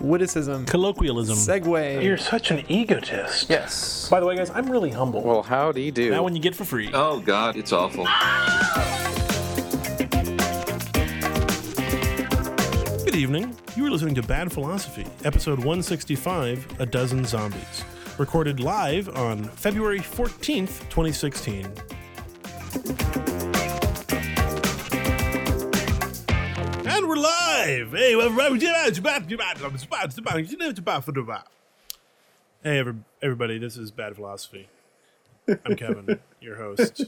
witticism, Colloquialism. segue. You're such an egotist. yes. By the way, guys, I'm really humble. Well, howdy do. that one you get for free. Oh God, it's awful. Good evening. You are listening to Bad Philosophy, episode 165 A Dozen Zombies, recorded live on February 14th, 2016. Live! Hey, Hey, every- everybody, this is Bad Philosophy. I'm Kevin, your host.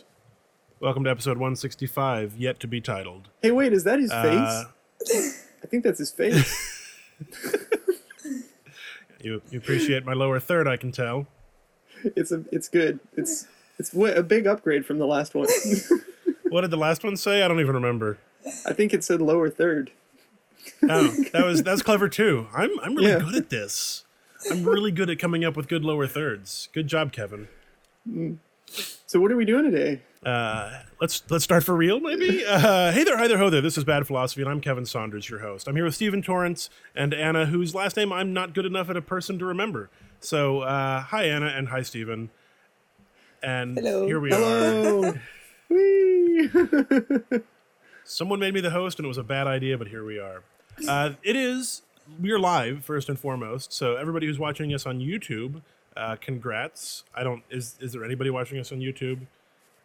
Welcome to episode 165, yet to be titled. Hey, wait, is that his Uh, face? I think that's his face. You, you appreciate my lower third, I can tell. it's a, it's good. It's it's a big upgrade from the last one. What did the last one say? I don't even remember. I think it said lower third. Oh, that was that's clever too. I'm I'm really Yeah. good at this. I'm really good at coming up with good lower thirds. Good job, Kevin. So what are we doing today? Uh, let's let's start for real, maybe. Uh, hey there, hi there, ho there. This is Bad Philosophy, and I'm Kevin Saunders, your host. I'm here with Stephen Torrance and Anna, whose last name I'm not good enough at a person to remember. So, uh, hi Anna and hi Stephen. And Hello. here we are. Hello. Whee! Someone made me the host, and it was a bad idea, but here we are. Uh, it is. We are live first and foremost. So everybody who's watching us on YouTube, uh, congrats. I don't. Is is there anybody watching us on YouTube?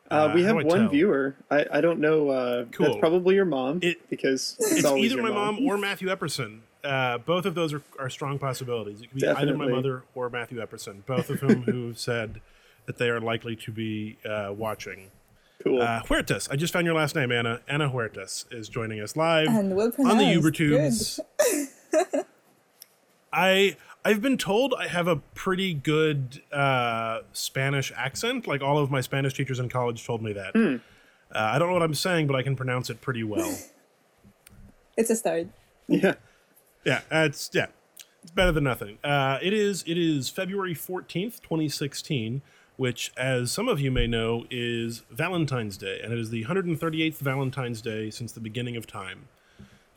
Uh, we have one tell? viewer. I, I don't know. Uh, Cool. That's probably your mom It- because it's, It's either my mom or Matthew Epperson. Uh, both of those are, are strong possibilities. It could be either my mother or Matthew Epperson, both of whom who said that they are likely to be uh, watching. Cool. Uh, Huertas, I just found your last name, Anna. Anna Huertas is joining us live And well on the pronounced. Ubertubes. I I've been told I have a pretty good uh, Spanish accent. Like all of my Spanish teachers in college told me that. Hmm. Uh, I don't know what I'm saying, but I can pronounce it pretty well. It's a start. yeah. yeah, uh, it's yeah, it's better than nothing. Uh, it is it is February fourteenth, twenty sixteen, which, as some of you may know, is Valentine's Day, and it is the hundred and thirty eighth Valentine's Day since the beginning of time.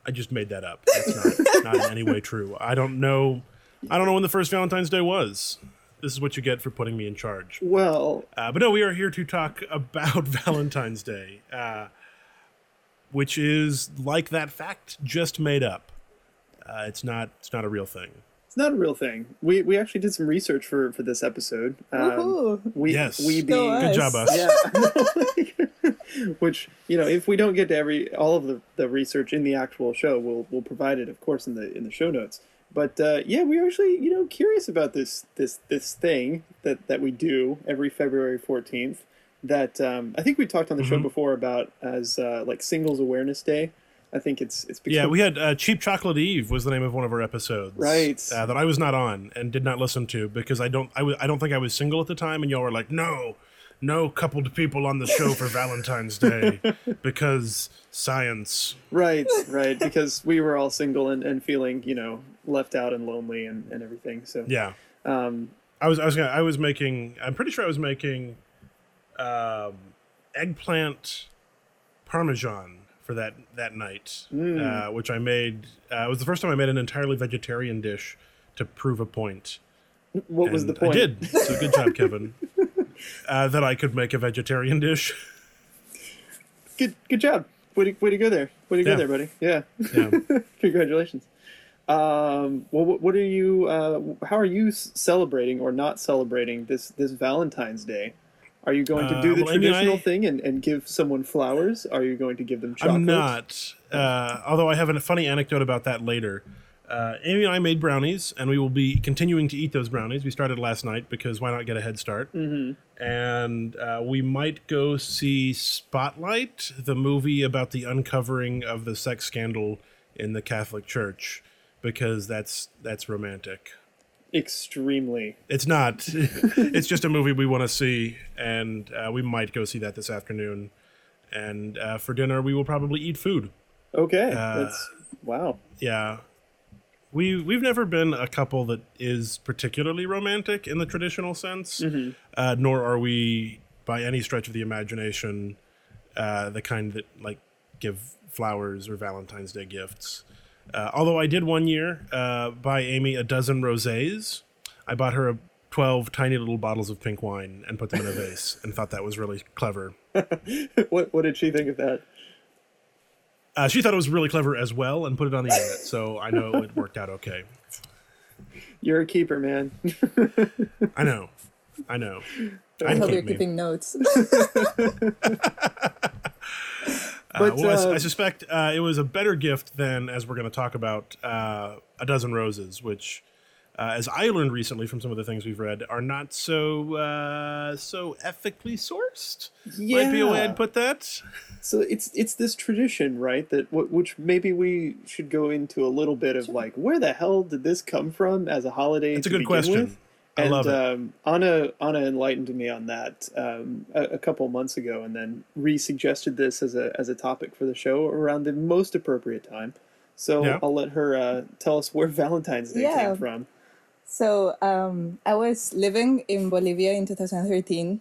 I just made that up. That's not not in any way true. I don't know. I don't know when the first Valentine's Day was. This is what you get for putting me in charge. Well, Uh, but no, we are here to talk about Valentine's Day, uh, which is like that fact just made up. Uh, it's not. It's not a real thing. It's not a real thing. We we actually did some research for for this episode. Um, we Yes. we Go being Good job, us. yeah. Which you know, if we don't get to every all of the, the research in the actual show, we'll we'll provide it, of course, in the in the show notes. But uh, yeah, we're actually you know curious about this this this thing that that we do every February fourteenth. That um, I think we talked on the Mm-hmm. show before about as uh, like Singles Awareness Day. I think it's it's become, Yeah, we had uh, Cheap Chocolate Eve was the name of one of our episodes, Right. Uh, that I was not on and did not listen to because I don't. I w- I don't think I was single at the time, and y'all were like, no, no coupled people on the show for Valentine's Day because science. right right because we were all single and, and feeling you know left out and lonely and, and everything. So Yeah, um, I was. I was. Gonna, I was making. I'm pretty sure I was making um, eggplant parmesan for that that night, uh, which I made. Uh, it was the first time I made an entirely vegetarian dish to prove a point. what was the point? I did. So good job, Kevin. Uh, that I could make a vegetarian dish. Good, good job. Way to, way to go there. Way to go there, buddy. Yeah. Yeah. Congratulations. Um, well, what, what are you? Uh, how are you celebrating or not celebrating this this Valentine's Day? Are you going to Uh, do the well, I mean, traditional I- thing and, and give someone flowers? Are you going to give them chocolates? I'm not. Uh, although I have a funny anecdote about that later. Uh, Amy and I made brownies, and we will be continuing to eat those brownies. We started last night because why not get a head start? Mm-hmm. And uh, we might go see Spotlight, the movie about the uncovering of the sex scandal in the Catholic Church, because that's that's romantic. Extremely. It's not. it's just a movie we want to see, and uh, we might go see that this afternoon. And uh, for dinner, we will probably eat food. Okay. Uh, That's wow. Yeah, we we've never been a couple that is particularly romantic in the traditional sense, uh, nor are we by any stretch of the imagination uh, the kind that like give flowers or Valentine's Day gifts. Uh, although I did one year uh, buy Amy a dozen rosés. I bought her a 12 tiny little bottles of pink wine and put them in a vase and thought that was really clever. what what did she think of that? Uh, she thought it was really clever as well and put it on the internet, so I know it worked out okay. You're a keeper, man. I know. I know. I hope you're me. keeping notes. Uh, But, well, I I, uh, suspect uh, it was a better gift than, as we're going to talk about, uh, a dozen roses, which, uh, as I learned recently from some of the things we've read, are not so uh, so ethically sourced. Might be a way Yeah. I'd put that. So it's it's this tradition, right? That wh- which maybe we should go into a little bit of like where the hell did this come from as a holiday? It's a good question. with? I and love it. um, Anna Anna enlightened me on that um, a, a couple months ago, and then re-suggested this as a as a topic for the show around the most appropriate time. So Yeah. I'll let her uh, tell us where Valentine's Day Yeah. came from. So um, I was living in Bolivia in 2013,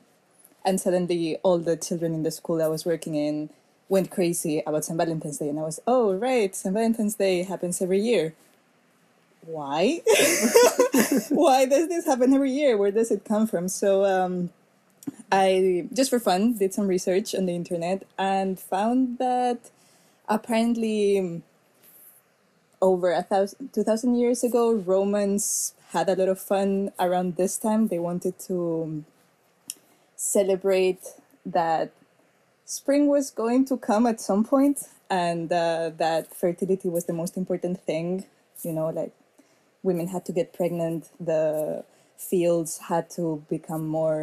and suddenly all the children in the school I was working in went crazy about St. Valentine's Day, and I was, oh right, St. Valentine's Day happens every year. Why? Why does this happen every year? Where does it come from? So um, I just for fun did some research on the internet and found that apparently over a thousand, two thousand years ago, Romans had a lot of fun around this time. They wanted to celebrate that spring was going to come at some point and uh, that fertility was the most important thing. You know, like women had to get pregnant, the fields had to become more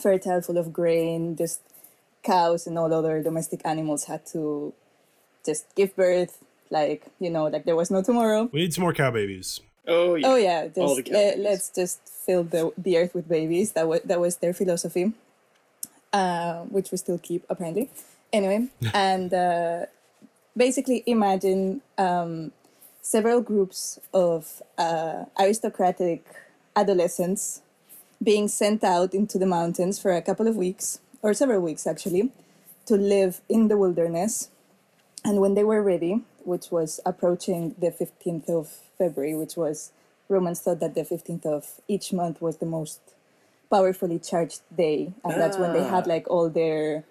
fertile, full of grain, just cows and all other domestic animals had to just give birth like you know like there was no tomorrow We need some more cow babies. Oh yeah. oh yeah All just the le- cows. let's just fill the, the earth with babies that was that was their philosophy uh, which we still keep apparently anyway and uh, basically imagine um, several groups of uh, aristocratic adolescents being sent out into the mountains for a couple of weeks or several weeks actually to live in the wilderness and when they were ready which was approaching the 15th of february which was romans thought that the 15th of each month was the most powerfully charged day and that's when they had Ah. like all their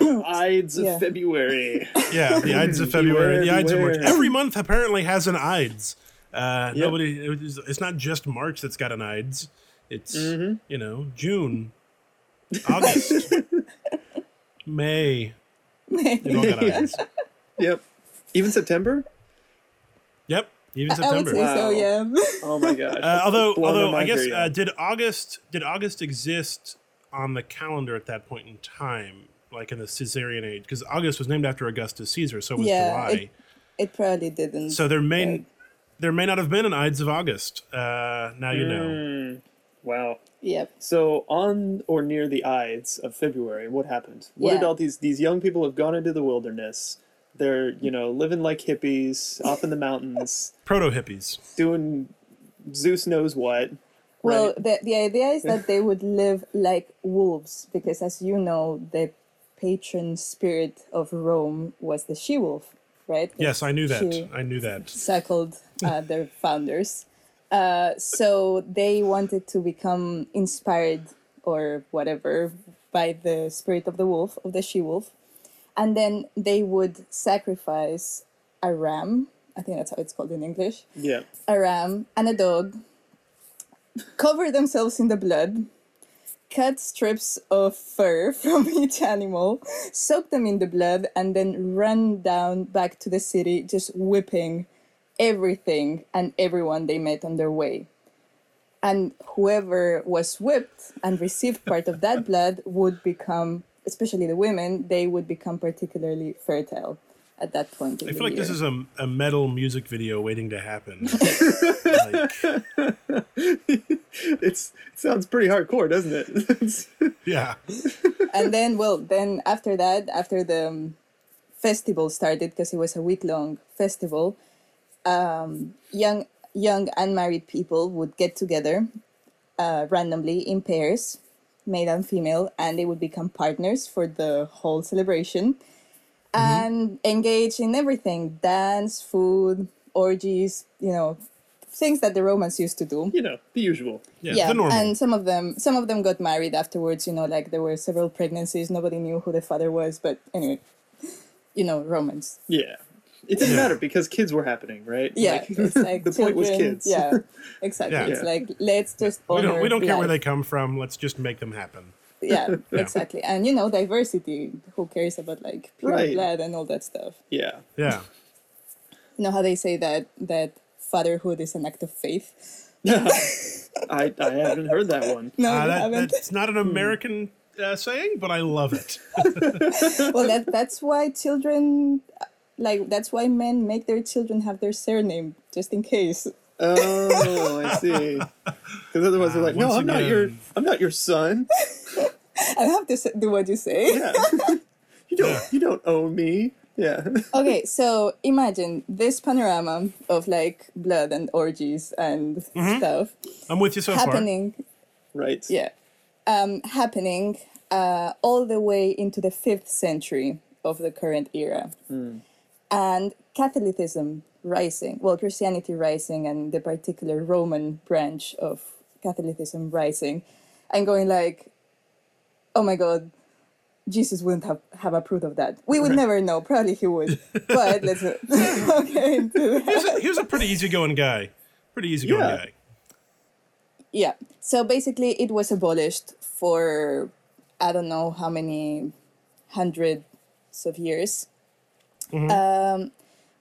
Ides of February. Yeah, the Ides of February. Beware, the Ides of March. Every month apparently has an Ides. Uh, Yep. Nobody. It is, it's not just March that's got an Ides. It's Mm-hmm. you know June, August, May. They've all got Ides. yep. Even September. Yep, even September. i would September. say so yeah Oh my gosh. Uh, although, Blown although I guess uh, did August did August exist on the calendar at that point in time, like in the Caesarian age? Because August was named after Augustus Caesar, so was Yeah, July. it- it probably didn't so there may Right. there may not have been an Ides of August. Uh, now you know. Mm, wow. yep So on or near the Ides of February, what happened? What did all these these young people have gone into the wilderness? They're you know living like hippies off in the mountains, Proto hippies. doing Zeus knows what. Well, right? the the idea is that they would live like wolves because, as you know, the patron spirit of Rome was the she wolf, right? Yes, I knew that. She I knew that. circled uh, their founders. Uh, so they wanted to become inspired or whatever by the spirit of the wolf, of the she wolf. And then they would sacrifice a ram. I think that's how it's called in English yeah. a ram and a dog cover themselves in the blood cut strips of fur from each animal soak them in the blood and then run down back to the city just whipping everything and everyone they met on their way. And whoever was whipped and received part of that blood would become especially the women they would become particularly fertile at that point in I the feel like this is a, a metal music video waiting to happen. like, It's it sounds pretty hardcore, doesn't it? Yeah. and then well then after that after the um, festival started because it was a week long festival um, young young unmarried people would get together uh, randomly in pairs male and female and they would become partners for the whole celebration Mm-hmm. and engage in everything dance, food, orgies, you know, things that the Romans used to do. You know, the usual. Yeah, the normal. and some of them some of them got married afterwards. You know, like there were several pregnancies. Nobody knew who the father was, but anyway, you know, Romans. Yeah. It didn't matter because kids were happening, right? Yeah, Like, like the point was kids. Yeah, exactly. Yeah. It's like let's just we don't we don't care where they come from. Let's just make them happen. yeah, exactly. And you know, diversity. Who cares about like pure Right. blood and all that stuff? yeah. Yeah. You know how they say that that fatherhood is an act of faith. I, I haven't heard that one. No, Uh, that, haven't. that's not an American uh, saying, but I love it. well, that that's why children, like that's why men make their children have their surname just in case. Oh, I see. Because otherwise they're like, no, I'm not your, I'm not your son. I have to do what you say. Yeah. you don't, you don't own me. Yeah. okay, so imagine this panorama of like blood and orgies and stuff I'm with you so far. happening. right. Yeah, um, happening uh, all the way into the fifth century of the current era, and Catholicism rising. Well, Christianity rising, and the particular Roman branch of Catholicism rising, and going like, oh my god. Jesus wouldn't have, have approved of that. We would never know. Probably he would. But let's okay. into that. A, he was a pretty easygoing guy. Pretty easygoing Yeah. guy. Yeah. So basically, it was abolished for I don't know how many hundreds of years. Um,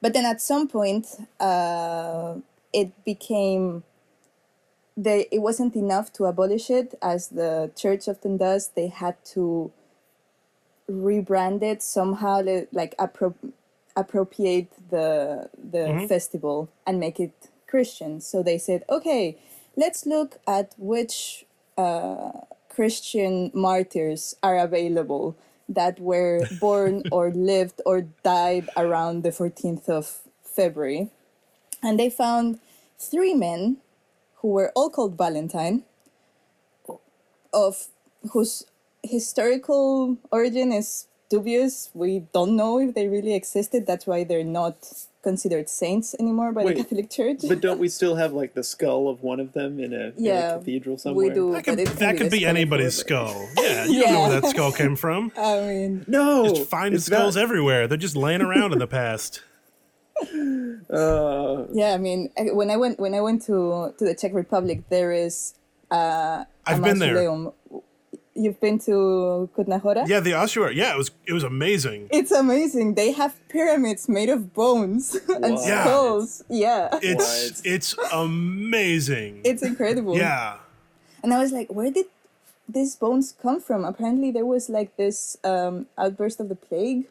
but then at some point, uh, it became. They, it wasn't enough to abolish it, as the church often does. They had to rebrand it somehow, li- like appro- appropriate the the festival and make it Christian. So they said, okay, let's look at which uh, Christian martyrs are available that were born or lived or died around the 14th of February. And they found three men who were all called Valentine, of whose historical origin is dubious. We don't know if they really existed. That's why they're not considered saints anymore by Wait, the Catholic Church. But don't we still have like the skull of one of them in a, in a cathedral somewhere? we do. That could, but it can that could the be skull anybody's forever. skull. Yeah, you don't know where that skull came from. I mean, No. Just find skulls Val- everywhere. They're just laying around in the past. Uh, yeah. I mean, when I went when I went to to the Czech Republic, there is uh, a I've been there. You've been to Kutna Hora? Yeah, the ossuary. Yeah, it was it was amazing. It's amazing. They have pyramids made of bones and What? Yeah. skulls. Yeah. It's it's amazing. It's incredible. yeah. And I was like, where did these bones come from? Apparently, there was like this um, outburst of the plague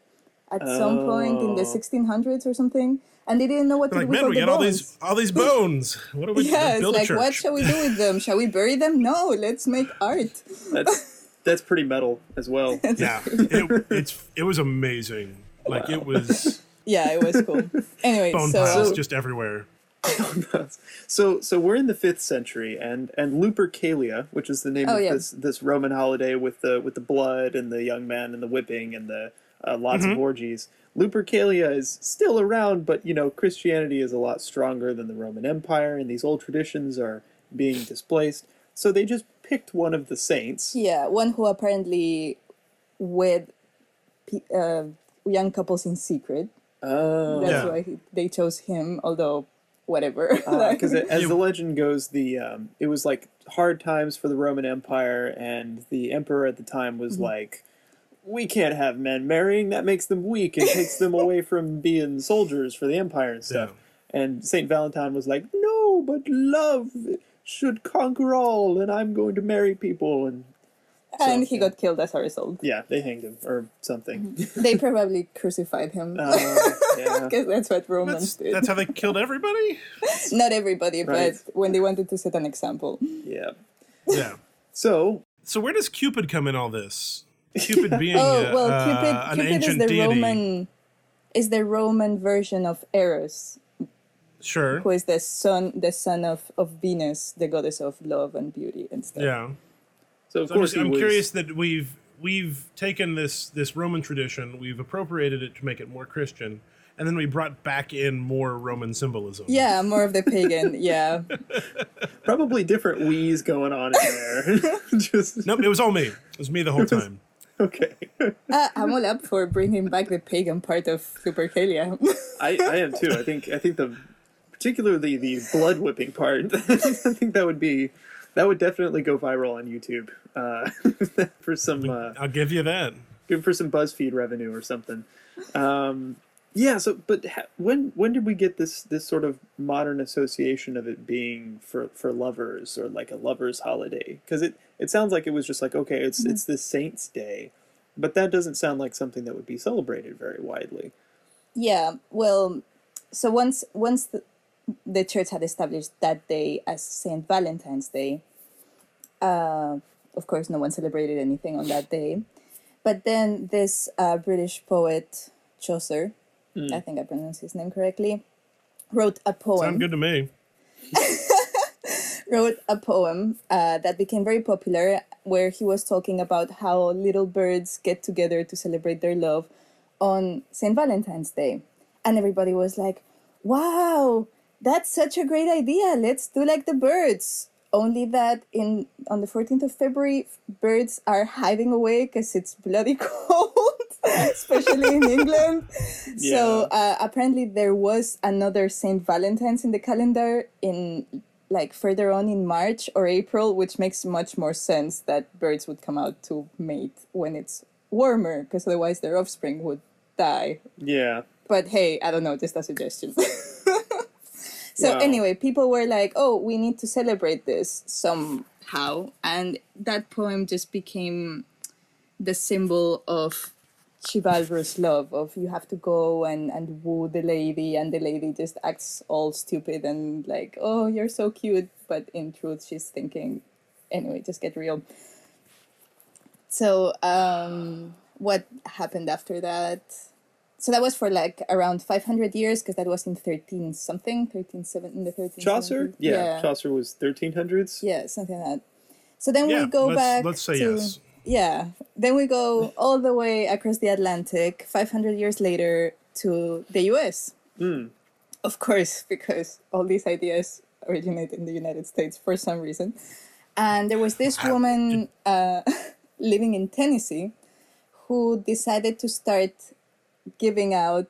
at some point in the Oh. 1600s or something, and they didn't know what to Like, do with man, all we the got all these all these bones. What do we yeah, it's build a like, church? what shall we do with them? Shall we bury them? No, let's make art. that's that's pretty metal as well. yeah, it, it's it was amazing. Like it was Yeah, it was cool. Anyway, bone so piles just everywhere. so so we're in the fifth century, and and Lupercalia, which is the name Oh, of yeah. this this Roman holiday with the with the blood and the young man and the whipping and the uh, lots Mm-hmm. of orgies. Lupercalia is still around, but you know Christianity is a lot stronger than the Roman Empire, and these old traditions are being displaced. So they just picked one of the saints. yeah, one who apparently wed pe- uh, young couples in secret. Oh, That's Yeah. why they chose him. Although, whatever. Like- because as the legend goes, the um, it was like hard times for the Roman Empire, and the emperor at the time was Mm-hmm. like, "We can't have men marrying; that makes them weak and takes them away from being soldiers for the empire and stuff." And Saint Valentine was like, "No, but love should conquer all, and I'm going to marry people." And and So, he yeah. got killed as a result. yeah, they hanged him or something. They probably crucified him Uh, yeah. because that's what Romans That's, did. that's how they killed everybody. Not everybody, Right. but when they wanted to set an example. yeah. Yeah. So So where does Cupid come in all this? Cupid being Oh uh, well, uh, Cupid. an Cupid is ancient the deity. Roman. Is the Roman version of Eros, Sure. who is the son, the son of, of Venus, the goddess of love and beauty and stuff. Yeah. so of So I'm, course just- he I'm was, curious that we've we've taken this this Roman tradition, we've appropriated it to make it more Christian, and then we brought back in more Roman symbolism. Yeah, more of the pagan. Yeah. Probably different wheeze going on in there. Just Nope, it was all me. It was me the whole time. Okay. Uh, I'm all up for bringing back the pagan part of Lupercalia. I, I am too. I think I think the particularly the blood whipping part. I think that would be that would definitely go viral on YouTube uh, for some uh, I'll give you that. good for some BuzzFeed revenue or something. Um, yeah. So, but ha- when when did we get this this sort of modern association of it being for for lovers or like a lovers holiday? Because it it sounds like it was just like okay, it's it's the Saints' Day, but that doesn't sound like something that would be celebrated very widely. Yeah, well, so once once the, the church had established that day as Saint Valentine's Day, uh, of course, no one celebrated anything on that day. But then this uh, British poet Chaucer, I think I pronounced his name correctly, wrote a poem Sound good to me. wrote a poem uh, that became very popular where he was talking about how little birds get together to celebrate their love on St. Valentine's Day. And everybody was like, wow, that's such a great idea. Let's do like the birds. Only that in on the 14th of February, birds are hiding away because it's bloody cold, especially in England. So uh, apparently there was another Saint Valentine's in the calendar in like further on in March or April, which makes much more sense that birds would come out to mate when it's warmer, because otherwise their offspring would die. Yeah. But hey, I don't know, just a suggestion. so Wow. anyway, people were like, "Oh, we need to celebrate this somehow," and that poem just became the symbol of chivalrous love of you have to go and, and woo the lady and the lady just acts all stupid and like oh you're so cute but in truth she's thinking anyway just get real so um what happened after that so that was for like around 500 years because that was in 13 something 13 7 in the 13 Chaucer? Yeah, yeah Chaucer was 1300s. yeah something like that so then Yeah, we go let's, back let's say to, yes. Yeah. Then we go all the way across the Atlantic, 500 years later, to the US. Hmm. Of course, because all these ideas originate in the United States for some reason. And there was this woman uh, living in Tennessee who decided to start giving out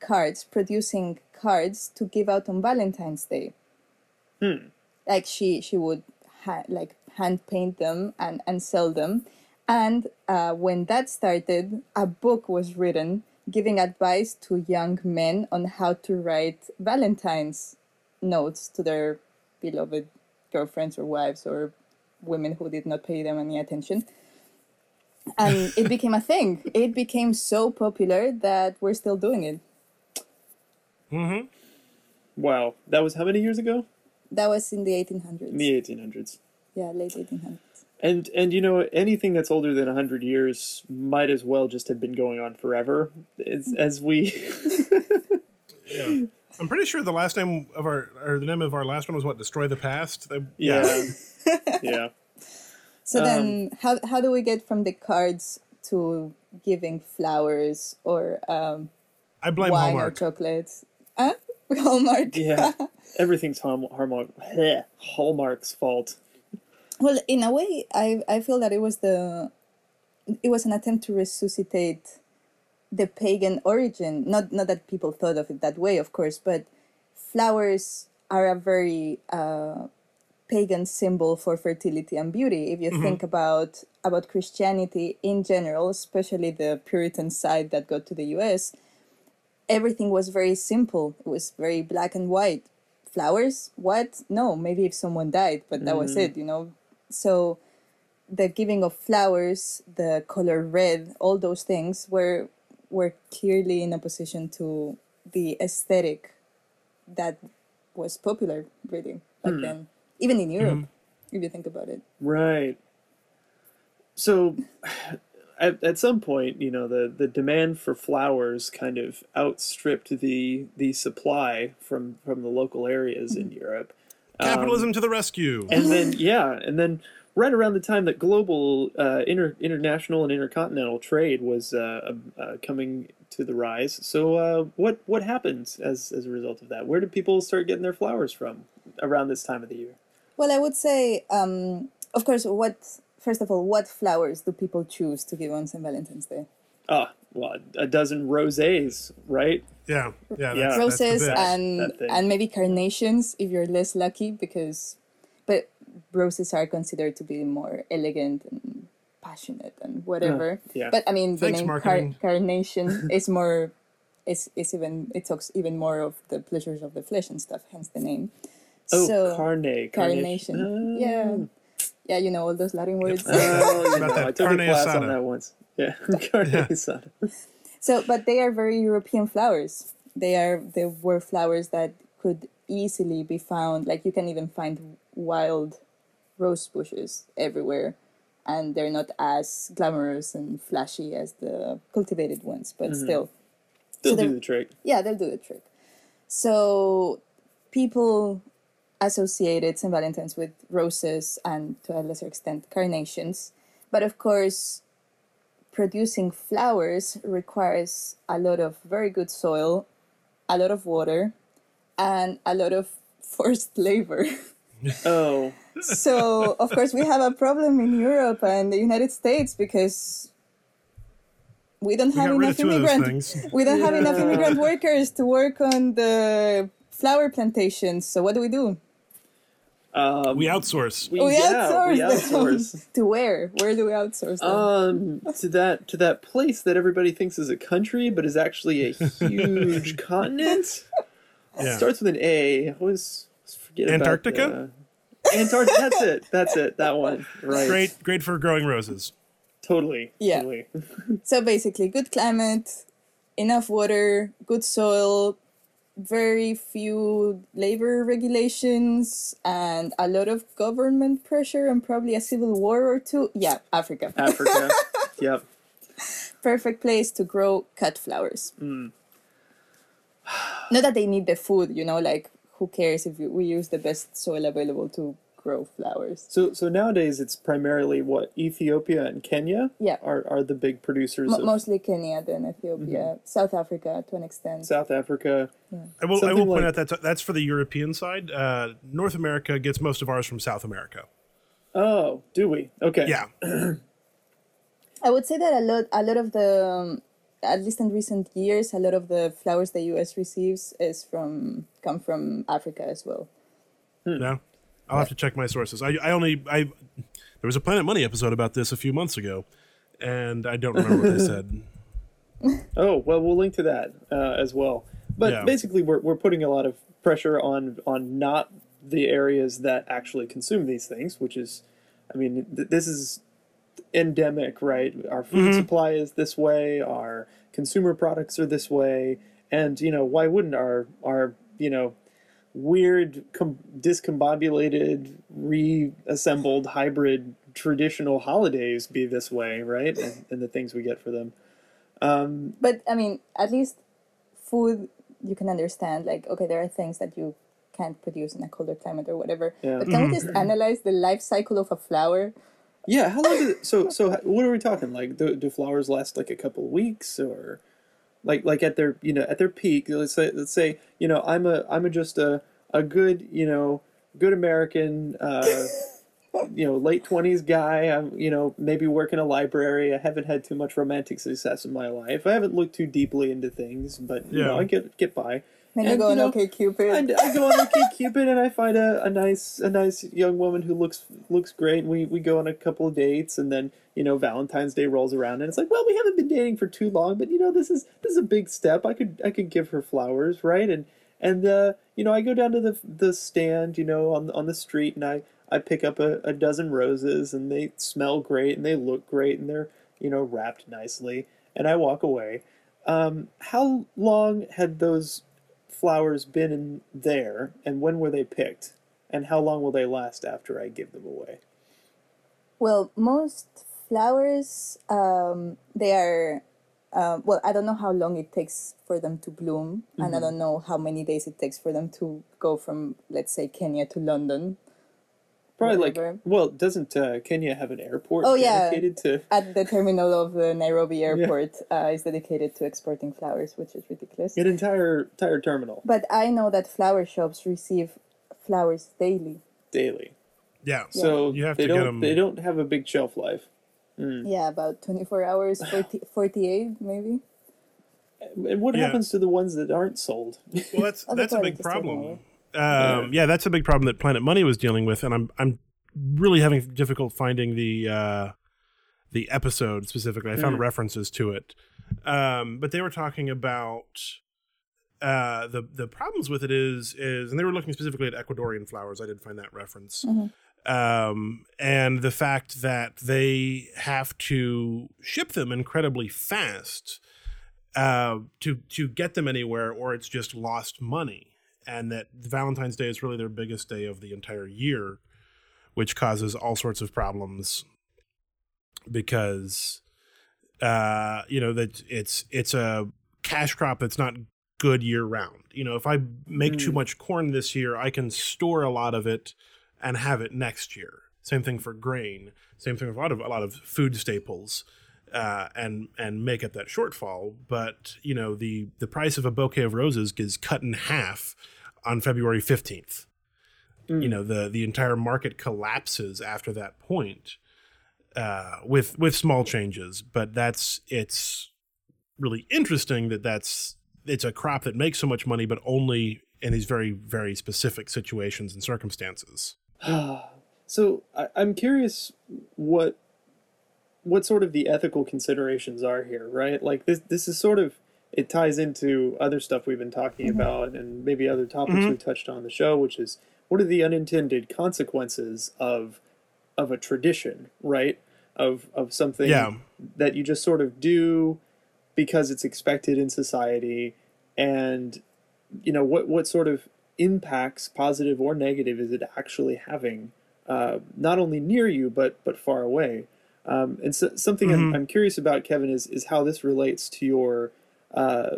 cards, producing cards to give out on Valentine's Day. Like she she would ha- like hand paint them and and sell them. And uh, when that started, a book was written giving advice to young men on how to write Valentine's notes to their beloved girlfriends or wives or women who did not pay them any attention. And it became a thing. It became so popular that we're still doing it. Mm-hmm. Wow. That was how many years ago? That was in the 1800s. In the 1800s. Yeah, late 1800s. And and you know anything that's older than 100 years might as well just have been going on forever. It's, as we Yeah. I'm pretty sure the last name of our or the name of our last one was what Destroy the Past. They- yeah. yeah. So Um, then, how how do we get from the cards to giving flowers or um, I blame wine Hallmark. or chocolates? Huh? Hallmark. Yeah. Everything's Hallmark, Hallmark Hallmark's fault. Well, in a way, I I feel that it was the it was an attempt to resuscitate the pagan origin. Not not that people thought of it that way, of course, but flowers are a very uh, pagan symbol for fertility and beauty. If you think about about Christianity in general, especially the Puritan side that got to the U.S., everything was very simple. It was very black and white. Flowers? What? No, maybe if someone died, but that was it, you know. So the giving of flowers, the color red, all those things were were clearly in opposition to the aesthetic that was popular really back hmm. then. Even in Europe, mm-hmm. if you think about it. Right. So, at, at some point, you know, the, the demand for flowers kind of outstripped the the supply from from the local areas in mm-hmm. Europe. Um, Capitalism to the rescue. and then yeah, and then right around the time that global, uh, inter, international, and intercontinental trade was uh, uh, coming to the rise. So, uh, what what happened as as a result of that? Where did people start getting their flowers from around this time of the year? Well, I would say, um, of course, what first of all, what flowers do people choose to give on St. Valentine's Day? Ah, well, a dozen rosés, right? Yeah, yeah, Yeah. that's, that's Roses best. and and maybe carnations if you're less lucky, because but roses are considered to be more elegant and passionate and whatever. yeah. But I mean, the name car- carnation is more. Is, is even it talks even more of the pleasures of the flesh and stuff, hence the name. Oh, so, carne, carnation. carnation. Yeah. Ah. Yeah, you know all those Latin words. Oh, you know, I took carne a class on that once. Yeah, carne Yeah. asada. So, but they are very European flowers. They are they were flowers that could easily be found. Like you can even find wild rose bushes everywhere, and they're not as glamorous and flashy as the cultivated ones, but still, Still So do the trick. yeah, they'll do the trick. So, people associated St. Valentine's with roses and to a lesser extent carnations. But of course, producing flowers requires a lot of very good soil, a lot of water, and a lot of forced labor. Oh, so, of course, we have a problem in Europe and the United States because we don't We have got enough two of those immigrant we don't have enough immigrant workers to work on the flower plantations. So what do we do? Um, We outsource. we, We yeah, we outsource them. outsource. to where? Where do we outsource them? Um, to that to that place that everybody thinks is a country, but is actually a huge continent. Yeah. Starts with an A. I always forget Antarctica? About, uh, Antarctica. That's it. That's it. That one. Right. Great, great for growing roses. Totally. Yeah. Totally. so basically, good climate, enough water, good soil, very few labor regulations, and a lot of government pressure and probably a civil war or two. Yeah, Africa. Africa. yep. perfect place to grow cut flowers. Mm. Not that they need the food, you know, like who cares if we we use the best soil available to grow flowers. So so nowadays it's primarily what Ethiopia and Kenya Yeah. are, are the big producers Mo of mostly Kenya, then Ethiopia, South Africa to an extent. South Africa. I will, I Something will point like- out that that's for the European side. Uh, North America gets most of ours from South America. Oh, do we? Okay. Yeah, I would say that a lot, a lot of the, um, at least in recent years, a lot of the flowers the U.S. receives is from come from Africa as well. no, I'll have to check my sources. I, I only I there was a Planet Money episode about this a few months ago, and I don't remember what they said. Oh well, we'll link to that uh, as well. But Yeah. basically, we're we're putting a lot of pressure on on not the areas that actually consume these things, which is, I mean, th- this is endemic, right? Our food supply is this way. Our consumer products are this way, and you know why wouldn't our our you know weird com- discombobulated reassembled hybrid traditional holidays be this way right and, and the things we get for them um, But I mean, at least food you can understand. Like, okay, there are things that you can't produce in a colder climate or whatever. Yeah. But can we just mm-hmm. analyze the life cycle of a flower? Yeah, how long did it, so so what are we talking like do, do flowers last like a couple of weeks or like like at their you know at their peak let's say let's say you know I'm a I'm a just a a good you know good American uh you know late 20s guy. I'm you know maybe work in a library. I haven't had too much romantic success in my life. I haven't looked too deeply into things but you know Yeah. I get get by Then you And, go you on know, OK Cupid. I, I go on OK Cupid and I find a, a nice a nice young woman who looks looks great. And we we go on a couple of dates and then you know Valentine's Day rolls around and it's like well we haven't been dating for too long but you know this is this is a big step. I could I could give her flowers right and and uh, you know I go down to the the stand you know on on the street and I I pick up a, a dozen roses and they smell great and they look great and they're you know wrapped nicely and I walk away. Um, how long had those flowers been in there and when were they picked and how long will they last after i give them away Well, most flowers, um, they are. Uh, well, I don't know how long it takes for them to bloom, and I don't know how many days it takes for them to go from, let's say, Kenya to London. Probably whatever. like well, doesn't uh, Kenya have an airport Oh, yeah. dedicated to? at the terminal of the Nairobi airport uh, is dedicated to exporting flowers, which is ridiculous. An entire entire terminal But I know that flower shops receive flowers daily. daily. Yeah. So You have they to get don't 'em- they don't have a big shelf life. Yeah, about 24 hours, 40, 48 maybe. And what Yeah. happens to the ones that aren't sold? Well, that's Other that's a big products are problem. Um, yeah, that's a big problem that Planet Money was dealing with, and I'm I'm really having difficult finding the uh, the episode specifically. I found Mm. references to it, um, but they were talking about uh, the the problems with it is is, and they were looking specifically at Ecuadorian flowers. I did find that reference. Um, and the fact that they have to ship them incredibly fast uh, to to get them anywhere, or it's just lost money. And that Valentine's Day is really their biggest day of the entire year, which causes all sorts of problems because uh, you know that it's it's a cash crop that's not good year round. You know, if I make too Mm. much corn this year, I can store a lot of it and have it next year. Same thing for grain. Same thing with a lot of a lot of food staples, uh, and and make up that shortfall. But you know the the price of a bouquet of roses is cut in half on February fifteenth. You know the the entire market collapses after that point, uh, with with small changes. But that's it's really interesting that that's it's a crop that makes so much money, but only in these very very specific situations and circumstances. so I, I'm curious what what sort of the ethical considerations are here, right? Like this this is sort of it ties into other stuff we've been talking about and maybe other topics Mhm. we touched on the show, which is what are the unintended consequences of of a tradition, right? Of of something Yeah. that you just sort of do because it's expected in society and you know what what sort of impacts positive or negative is it actually having uh, not only near you but but far away um, and so, something I'm, Mhm. I'm curious about kevin is is how this relates to your uh,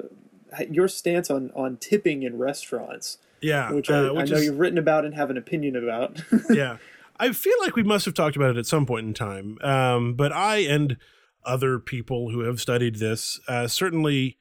your stance on on tipping in restaurants Yeah, which I, uh, I know is- you've written about and have an opinion about yeah. I feel like we must have talked about it at some point in time. Um, but I and other people who have studied this uh, certainly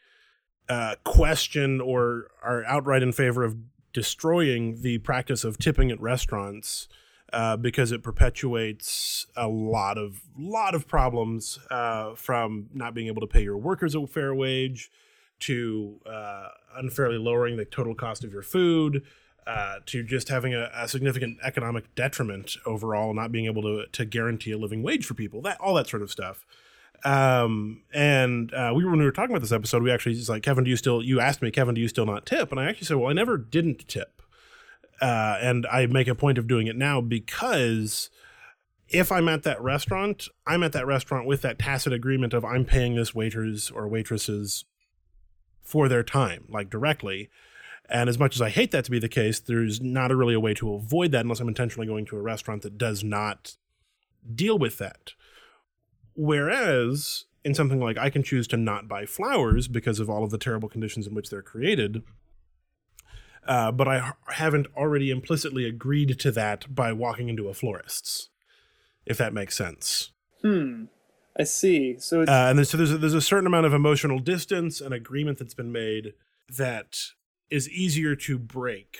uh, question or are outright in favor of destroying the practice of tipping at restaurants uh, because it perpetuates a lot of lot of problems uh, from not being able to pay your workers a fair wage to uh, unfairly lowering the total cost of your food uh, to just having a, a significant economic detriment overall, not being able to to guarantee a living wage for people, that all that sort of stuff. Um, and uh, we when we were talking about this episode, we actually just like Kevin, do you still? You asked me, Kevin, do you still not tip? And I actually said, well, I never didn't tip, uh, and I make a point of doing it now because if I'm at that restaurant, I'm at that restaurant with that tacit agreement of I'm paying this waiters or waitresses for their time, like directly. And as much as I hate that to be the case, there's not a really a way to avoid that unless I'm intentionally going to a restaurant that does not deal with that. Whereas in something like I can choose to not buy flowers because of all of the terrible conditions in which they're created, uh, but I haven't already implicitly agreed to that by walking into a florist's, if that makes sense. hmm i see so it's Uh, and there's, so there's a, there's a certain amount of emotional distance and agreement that's been made that is easier to break.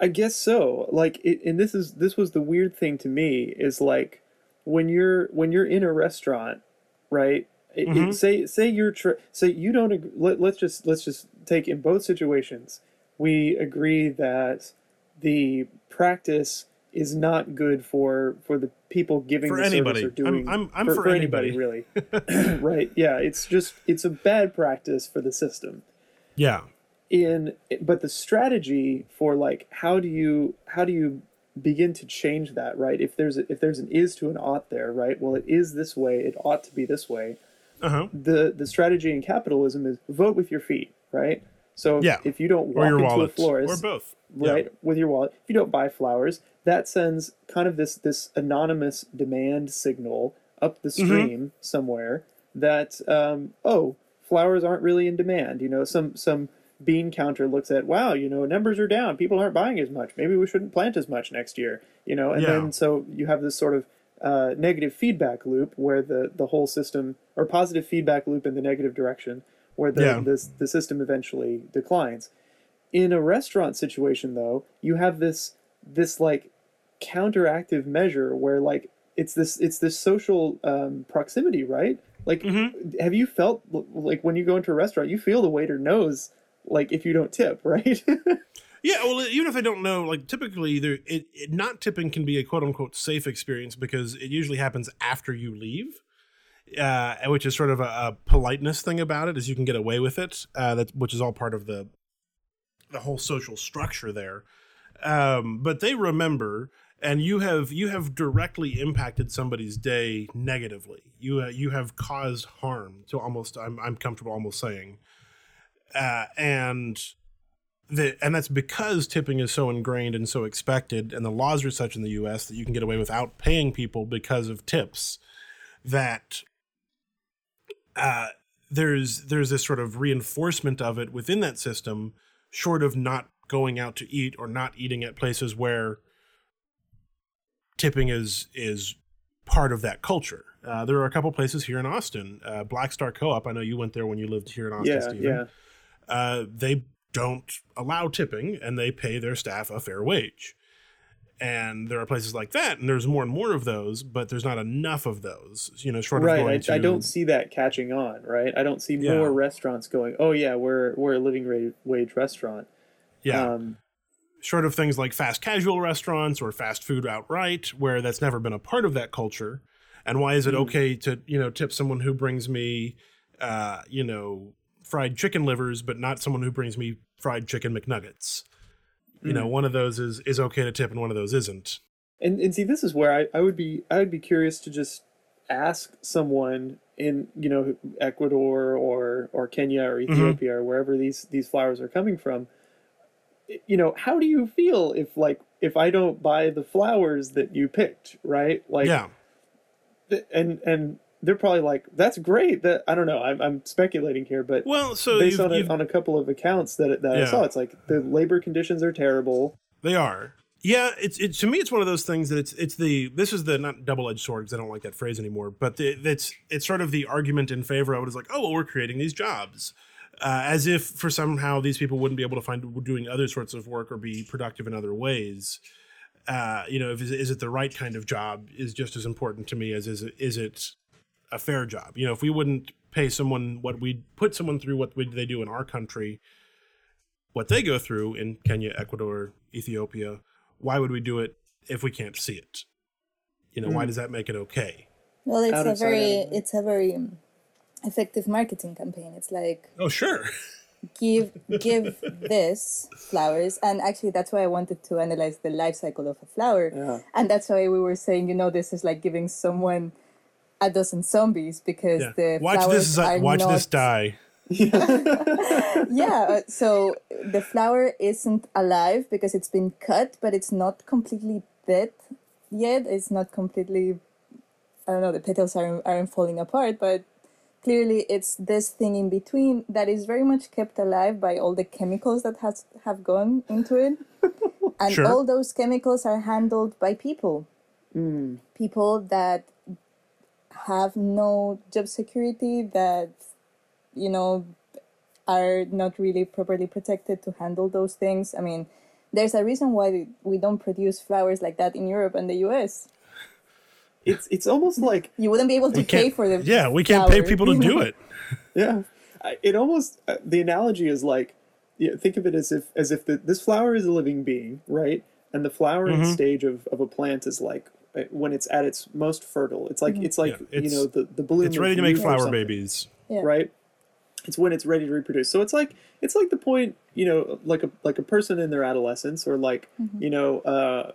I guess so. Like, it, and this is this was the weird thing to me is like when you're when you're in a restaurant, right? It- it- Mhm. say say you're tr- say you don't. Ag- let, let's just let's just take in both situations. We agree that the practice is not good for for the people giving For the anybody. service or doing. I'm- I'm for anybody. really. right? Yeah. It's just it's a bad practice for the system Yeah. in but the strategy for like how do you how do you begin to change that right if there's a, if there's an is to an ought there right well it is this way it ought to be this way Uh huh. the the strategy in capitalism is vote with your feet right so if, Yeah. if you don't walk into wallet. a florist Or both. Yeah. right with your wallet if you don't buy flowers that sends kind of this this anonymous demand signal up the Mm-hmm. stream somewhere that um, oh flowers aren't really in demand you know some some bean counter looks at, wow, you know, numbers are down, people aren't buying as much. Maybe we shouldn't plant as much next year, you know. And Yeah. then so you have this sort of uh, negative feedback loop where the the whole system or positive feedback loop in the negative direction where the Yeah. the, the system eventually declines. In a restaurant situation though, you have this this like counteractive measure where like it's this it's this social um, proximity, right? Like, Mm-hmm. have you felt like when you go into a restaurant, you feel the waiter knows like if you don't tip, right? Yeah, well, even if I don't know, like typically, there it, it not tipping can be a quote unquote safe experience because it usually happens after you leave, uh, which is sort of a, a politeness thing about it, is you can get away with it. Uh, that which is all part of the the whole social structure there. Um, but they remember, and you have you have directly impacted somebody's day negatively. You uh, you have caused harm to almost. I'm I'm comfortable almost saying, uh, and the, and that's because tipping is so ingrained and so expected, and the laws are such in the U.S. that you can get away without paying people because of tips. That uh, there's there's this sort of reinforcement of it within that system, short of not going out to eat or not eating at places where tipping is is part of that culture. Uh, there are a couple places here in Austin, uh, Black Star Co-op. I know you went there when you lived here in Austin, yeah, Stephen yeah. uh, they don't allow tipping and they pay their staff a fair wage. And there are places like that, and there's more and more of those, but there's not enough of those. You know, short of Right, going I, to I don't see that catching on. Right, I don't see Yeah. more restaurants going. Oh yeah, we're we're a living wage restaurant. yeah, Um, short of things like fast casual restaurants or fast food outright, where that's never been a part of that culture. And why is it Hmm. okay to you know tip someone who brings me, uh, you know, fried chicken livers, but not someone who brings me fried chicken McNuggets? You Hmm. know, one of those is is okay to tip, and one of those isn't. and and see, this is where I, I would be I would be curious to just ask someone in you know Ecuador or or Kenya or Mm-hmm. Ethiopia or wherever these these flowers are coming from. You know, how do you feel if like if I don't buy the flowers that you picked, right? Like, yeah. and and they're probably like, that's great. That I don't know. I'm I'm speculating here, but Well, so based you've- on a, on a couple of accounts that that Yeah. I saw, it's like the labor conditions are terrible. They are. Yeah, it's it to me. It's one of those things that it's it's the this is the not double edged sword because I don't like that phrase anymore. But the, it's it's sort of the argument in favor of it is like, oh well, we're creating these jobs, uh, as if for somehow these people wouldn't be able to find doing other sorts of work or be productive in other ways. Uh, you know, if, is, is it the right kind of job is just as important to me as is it, is it a fair job? You know, if we wouldn't pay someone what we'd put someone through what would they do in our country, what they go through in Kenya, Ecuador, Ethiopia, why would we do it if we can't see it? You know, why does that make it okay? Well, it's Out a very out it's a very um, effective marketing campaign. It's like Oh, sure. give give this flowers, and actually that's why I wanted to analyze the life cycle of a flower, Yeah. and that's why we were saying, you know, this is like giving someone a dozen zombies because Yeah. the Watch flowers this. are Watch not, this die. yeah, uh, so the flower isn't alive because it's been cut, but it's not completely dead yet. It's not completely, I don't know, the petals aren't, aren't falling apart, but clearly it's this thing in between that is very much kept alive by all the chemicals that has have gone into it. And Sure. all those chemicals are handled by people. People that have no job security, that you know, are not really properly protected to handle those things. I mean, there's a reason why we don't produce flowers like that in Europe and the US. It's it's almost like You wouldn't be able to pay for them. yeah, we can't pay people to do it. Yeah, it almost uh, the analogy is like, yeah, think of it as if as if the, this flower is a living being, right? And the flowering Mm-hmm. stage of, of a plant is like Uh, when it's at its most fertile. It's like mm-hmm. it's like Yeah, you know the the bloom. It's ready to make flower babies. Yeah. right? It's when it's ready to reproduce. So it's like it's like the point, you know, like a like a person in their adolescence, or like mm-hmm. you know, uh,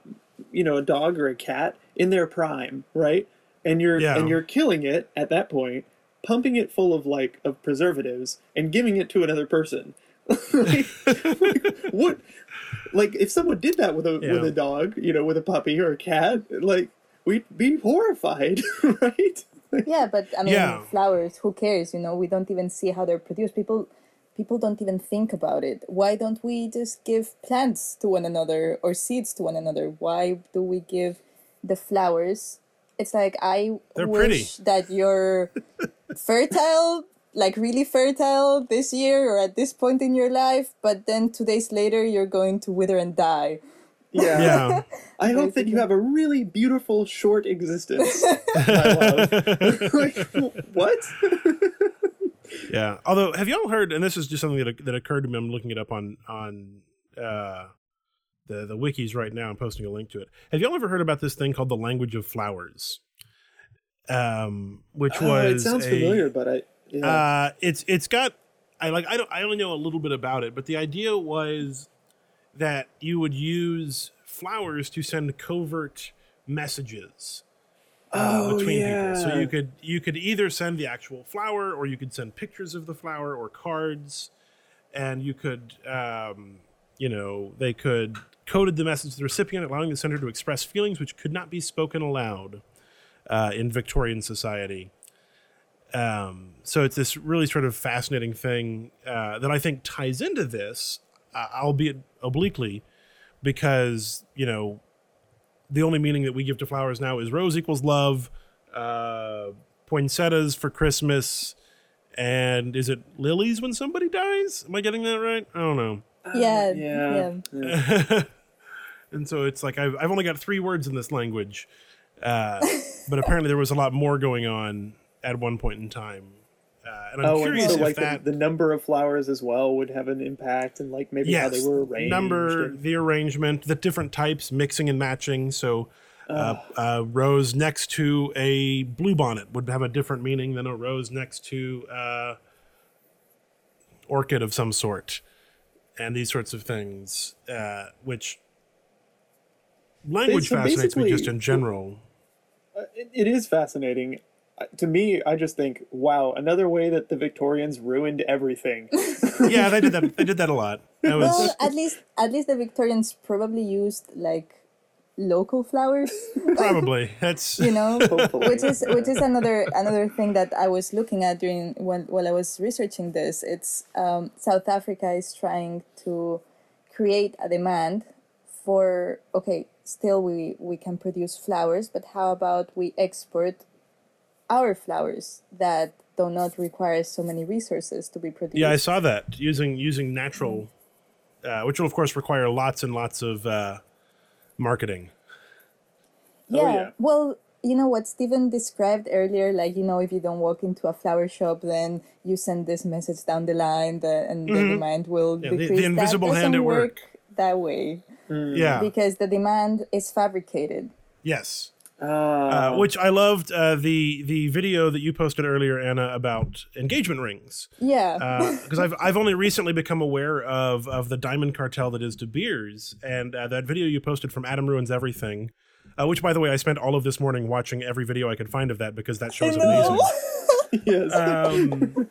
you know, a dog or a cat in their prime, right? And you're Yeah. and you're killing it at that point, pumping it full of like of preservatives and giving it to another person. like, what? Like if someone did that with a with a dog, you know, with a puppy or a cat, like we'd be horrified, right? Yeah, but I mean, Yeah. flowers. Who cares? You know, we don't even see how they're produced. People, people don't even think about it. Why don't we just give plants to one another or seeds to one another? Why do we give the flowers? It's like I They're wish pretty. that you're fertile, like really fertile this year or at this point in your life, but then two days later you're going to wither and die. Yeah. Yeah. I hope that you have a really beautiful short existence. my love. like, what? Yeah. Although, have y'all heard? And this is just something that that occurred to me. I'm looking it up on on uh, the the wikis right now. I'm posting a link to it. Have y'all ever heard about this thing called the language of flowers? Um, which Oh, was it sounds a- familiar, but I. Yeah. Uh, it's it's got I like I don't I only know a little bit about it, but the idea was that you would use flowers to send covert messages uh, Oh, between people. So you could you could either send the actual flower, or you could send pictures of the flower or cards, and you could um, you know they could coded the message to the recipient, allowing the sender to express feelings which could not be spoken aloud uh, in Victorian society. Um, so it's this really sort of fascinating thing uh, that I think ties into this, uh, albeit obliquely, because you know the only meaning that we give to flowers now is rose equals love, uh, poinsettias for Christmas, and is it lilies when somebody dies? Am I getting that right? I don't know. yeah, yeah. yeah. and so it's like I've, I've only got three words in this language, uh, but apparently there was a lot more going on at one point in time. Uh, and I'm Oh, and curious so if like that the, the number of flowers as well would have an impact, and like maybe how they were arranged. number, and- the arrangement, the different types, mixing and matching. So, uh, uh, rose next to a bluebonnet would have a different meaning than a rose next to uh, orchid of some sort, and these sorts of things, uh, which language so fascinates me just in general. It, it is fascinating. Uh, To me, I just think, wow, another way that the Victorians ruined everything. yeah, they did that. They did that a lot. That was Well, at least at least the Victorians probably used like local flowers, probably that's you know, Hopefully. which is which is another another thing that I was looking at during when while I was researching this. It's um, South Africa is trying to create a demand for okay, still we we can produce flowers, but how about we export our flowers that do not require so many resources to be produced? yeah. I saw that using using natural, uh, which will of course require lots and lots of uh, marketing. Yeah. Oh, yeah. Well, you know what Stephen described earlier, like you know, if you don't walk into a flower shop, then you send this message down the line, the, and the demand will Mm-hmm. Yeah, the- the invisible that hand at work. that way Yeah. because the demand is fabricated. yes. Ah, Uh, which I loved uh, the the video that you posted earlier, Anna, about engagement rings. Yeah. because I've I've only recently become aware of of the diamond cartel that is De Beers, and uh, that video you posted from Adam Ruins Everything, uh, which by the way I spent all of this morning watching every video I could find of that because that show is amazing. yes. Um,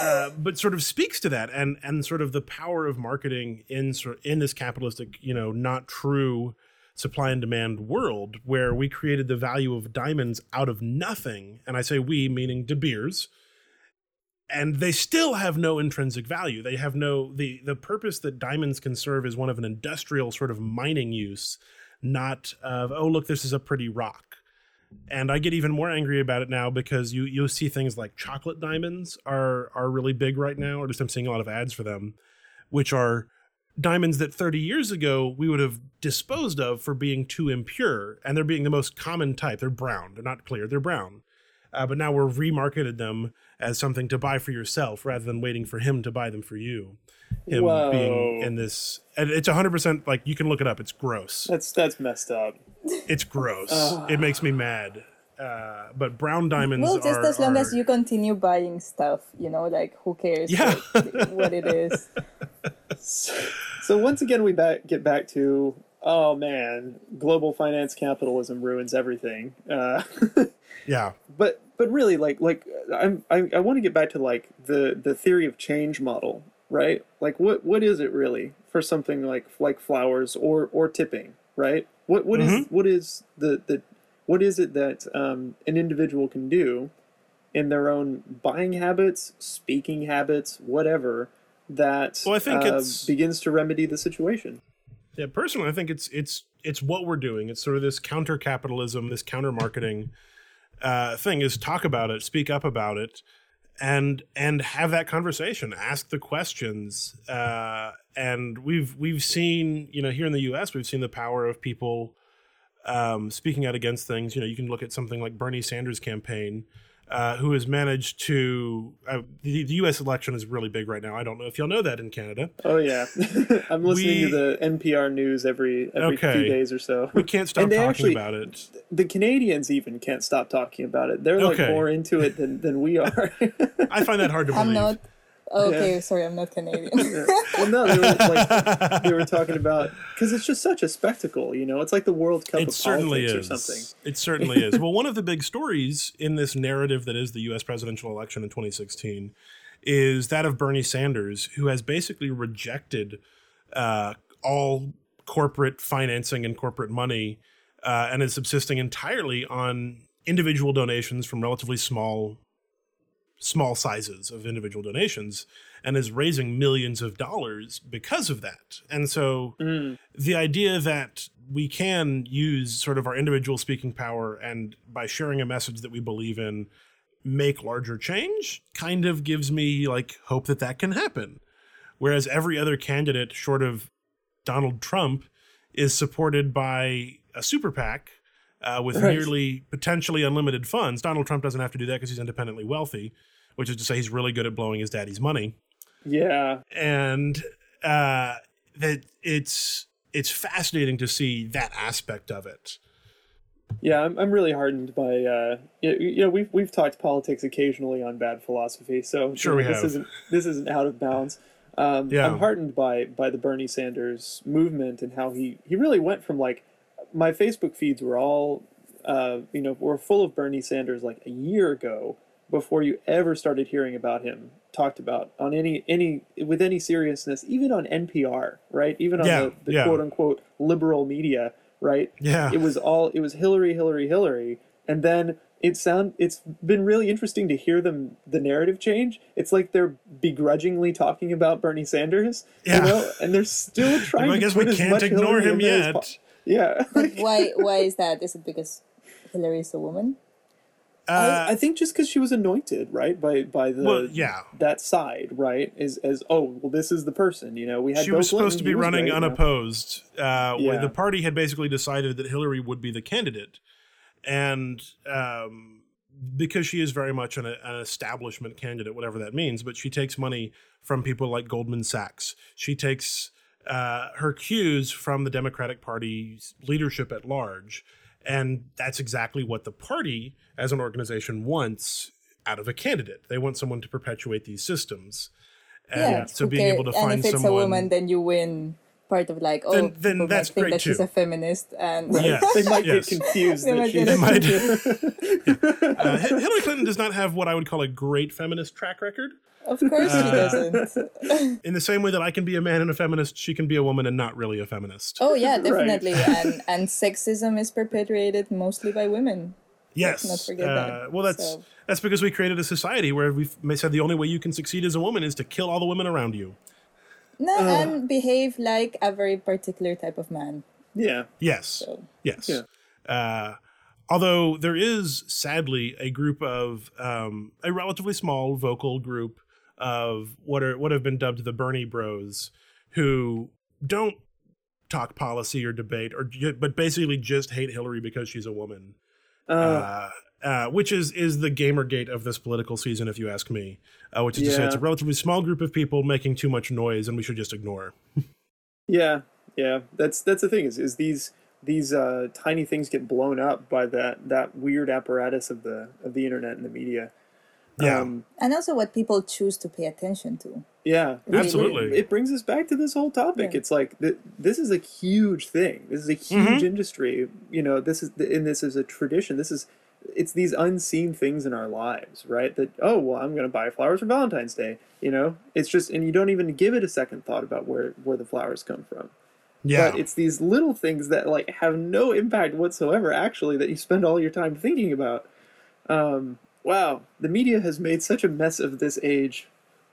uh, but sort of speaks to that and and sort of the power of marketing in sort in this capitalistic, you know, not true supply and demand world where we created the value of diamonds out of nothing, and I say we meaning De Beers and they still have no intrinsic value. They have no the the purpose that diamonds can serve is one of an industrial sort of mining use, not of oh look this is a pretty rock. And I get even more angry about it now because you you'll see things like chocolate diamonds are are really big right now, or just I'm seeing a lot of ads for them, which are diamonds that 30 years ago we would have disposed of for being too impure, and they're being the most common type. They're brown. They're not clear. They're brown. Uh, but now we're remarketed them as something to buy for yourself rather than waiting for him to buy them for you. Him Whoa. being in this, and it's 100% like you can look it up. It's gross. that's that's messed up. It's gross. it makes me mad. Uh, but brown diamonds well, just are, as long are- as you continue buying stuff, you know, like who cares Yeah. what, what it is. So once again, we back get back to oh man, global finance capitalism ruins everything. Uh, yeah. but but really, like like I'm I, I want to get back to like the the theory of change model, right? Like what what is it really for something like like flowers or or tipping, right? What what is what is the the what is it that um, an individual can do in their own buying habits, speaking habits, whatever, that Well, I think uh, it's- begins to remedy the situation. Yeah, personally, I think it's it's it's what we're doing. It's sort of this counter capitalism, this counter marketing uh, thing. Is talk about it, speak up about it, and and have that conversation. Ask the questions. Uh, and we've we've seen you know here in the U.S. we've seen the power of people um, speaking out against things. You know, you can look at something like Bernie Sanders' campaign. Uh, who has managed to uh, the, the U.S. election is really big right now. I don't know if y'all know that in Canada. Oh yeah, I'm listening We- to the NPR news every every Okay. few days or so. We can't stop And talking actually- about it. The Canadians even can't stop talking about it. They're like Okay. more into it than, than we are. I find that hard to believe. I'm not. Okay, sorry, I'm not Canadian. well, no, they were like they were talking about because it's just such a spectacle. You know, it's like the World Cup it of certainly politics is. or something. It certainly is. Well, one of the big stories in this narrative that is the U.S. presidential election in 2016 is that of Bernie Sanders, who has basically rejected uh, all corporate financing and corporate money, uh, and is subsisting entirely on individual donations from relatively small small sizes of individual donations and is raising millions of dollars because of that. And so the idea that we can use sort of our individual speaking power and by sharing a message that we believe in make larger change kind of gives me like hope that that can happen whereas every other candidate short of Donald Trump is supported by a super PAC uh, with Right. nearly potentially unlimited funds. Donald Trump doesn't have to do that because he's independently wealthy, which is to say he's really good at blowing his daddy's money Yeah, and uh, that it's it's fascinating to see that aspect of it. yeah. I'm, I'm really hardened by uh, you, you know we've we've talked politics occasionally on bad philosophy, so you Sure know, we this have. isn't this isn't out of bounds. Um, Yeah. I'm heartened by by the Bernie Sanders movement and how he he really went from like my Facebook feeds were all uh, you know were full of Bernie Sanders like a year ago before you ever started hearing about him talked about on any any with any seriousness even on NPR right even on Yeah, the, the yeah. quote unquote liberal media right Yeah. it was all it was Hillary Hillary Hillary and then it sound it's been really interesting to hear them the narrative change it's like they're begrudgingly talking about Bernie Sanders Yeah. you know and they're still trying I to guess put we can't ignore Hillary him in there as yet. po- yeah why? Why is that? Is it because Hillary is a woman? Uh, I, I think just because she was anointed, right, by by the Well, yeah. that side, right, is as oh well, this is the person. You know, we had she Bill was supposed Clinton, to be running know. unopposed. Uh, where the party had basically decided that Hillary would be the candidate, and um, because she is very much an, an establishment candidate, whatever that means, but she takes money from people like Goldman Sachs. She takes uh, her cues from the Democratic Party's leadership at large, and that's exactly what the party as an organization wants out of a candidate. They want someone to perpetuate these systems. And yeah. so being able to and find if it's someone a woman, then you win part of like oh, Then- then people that's might think great that she's too. a feminist, and Yes. they might Yes. get confused They might get They might. Uh, Hillary Clinton does not have what I would call a great feminist track record. of course she Uh, doesn't. In the same way that I can be a man and a feminist, she can be a woman and not really a feminist. Oh yeah, definitely. and and sexism is perpetuated mostly by women. yes. Let's not forget Uh, that. well, that's So- that's because we created a society where we've ma- said the only way you can succeed as a woman is to kill all the women around you. No, and behave like a very particular type of man. yeah, Yes. So Yes. Yeah. Uh, although there is sadly a group of um, a relatively small vocal group of what are what have been dubbed the Bernie Bros, who don't talk policy or debate, or but basically just hate Hillary because she's a woman. uh, Uh, which is is the Gamergate of this political season, if you ask me. Uh, which is to say, it's a relatively small group of people making too much noise, and we should just ignore. yeah, yeah. That's that's the thing is is these these uh, tiny things get blown up by that that weird apparatus of the of the internet and the media. Yeah. Um, and also what people choose to pay attention to. Yeah, Absolutely. It, it brings us back to this whole topic. Yeah. It's like th- this is a huge thing. This is a huge industry. You know, this is and this is a tradition. This is it's these unseen things in our lives, right? That oh well, I'm going to buy flowers for Valentine's Day. You know, it's just and you don't even give it a second thought about where where the flowers come from. Yeah. But it's these little things that like have no impact whatsoever. Actually, that you spend all your time thinking about. Um, wow, the media has made such a mess of this age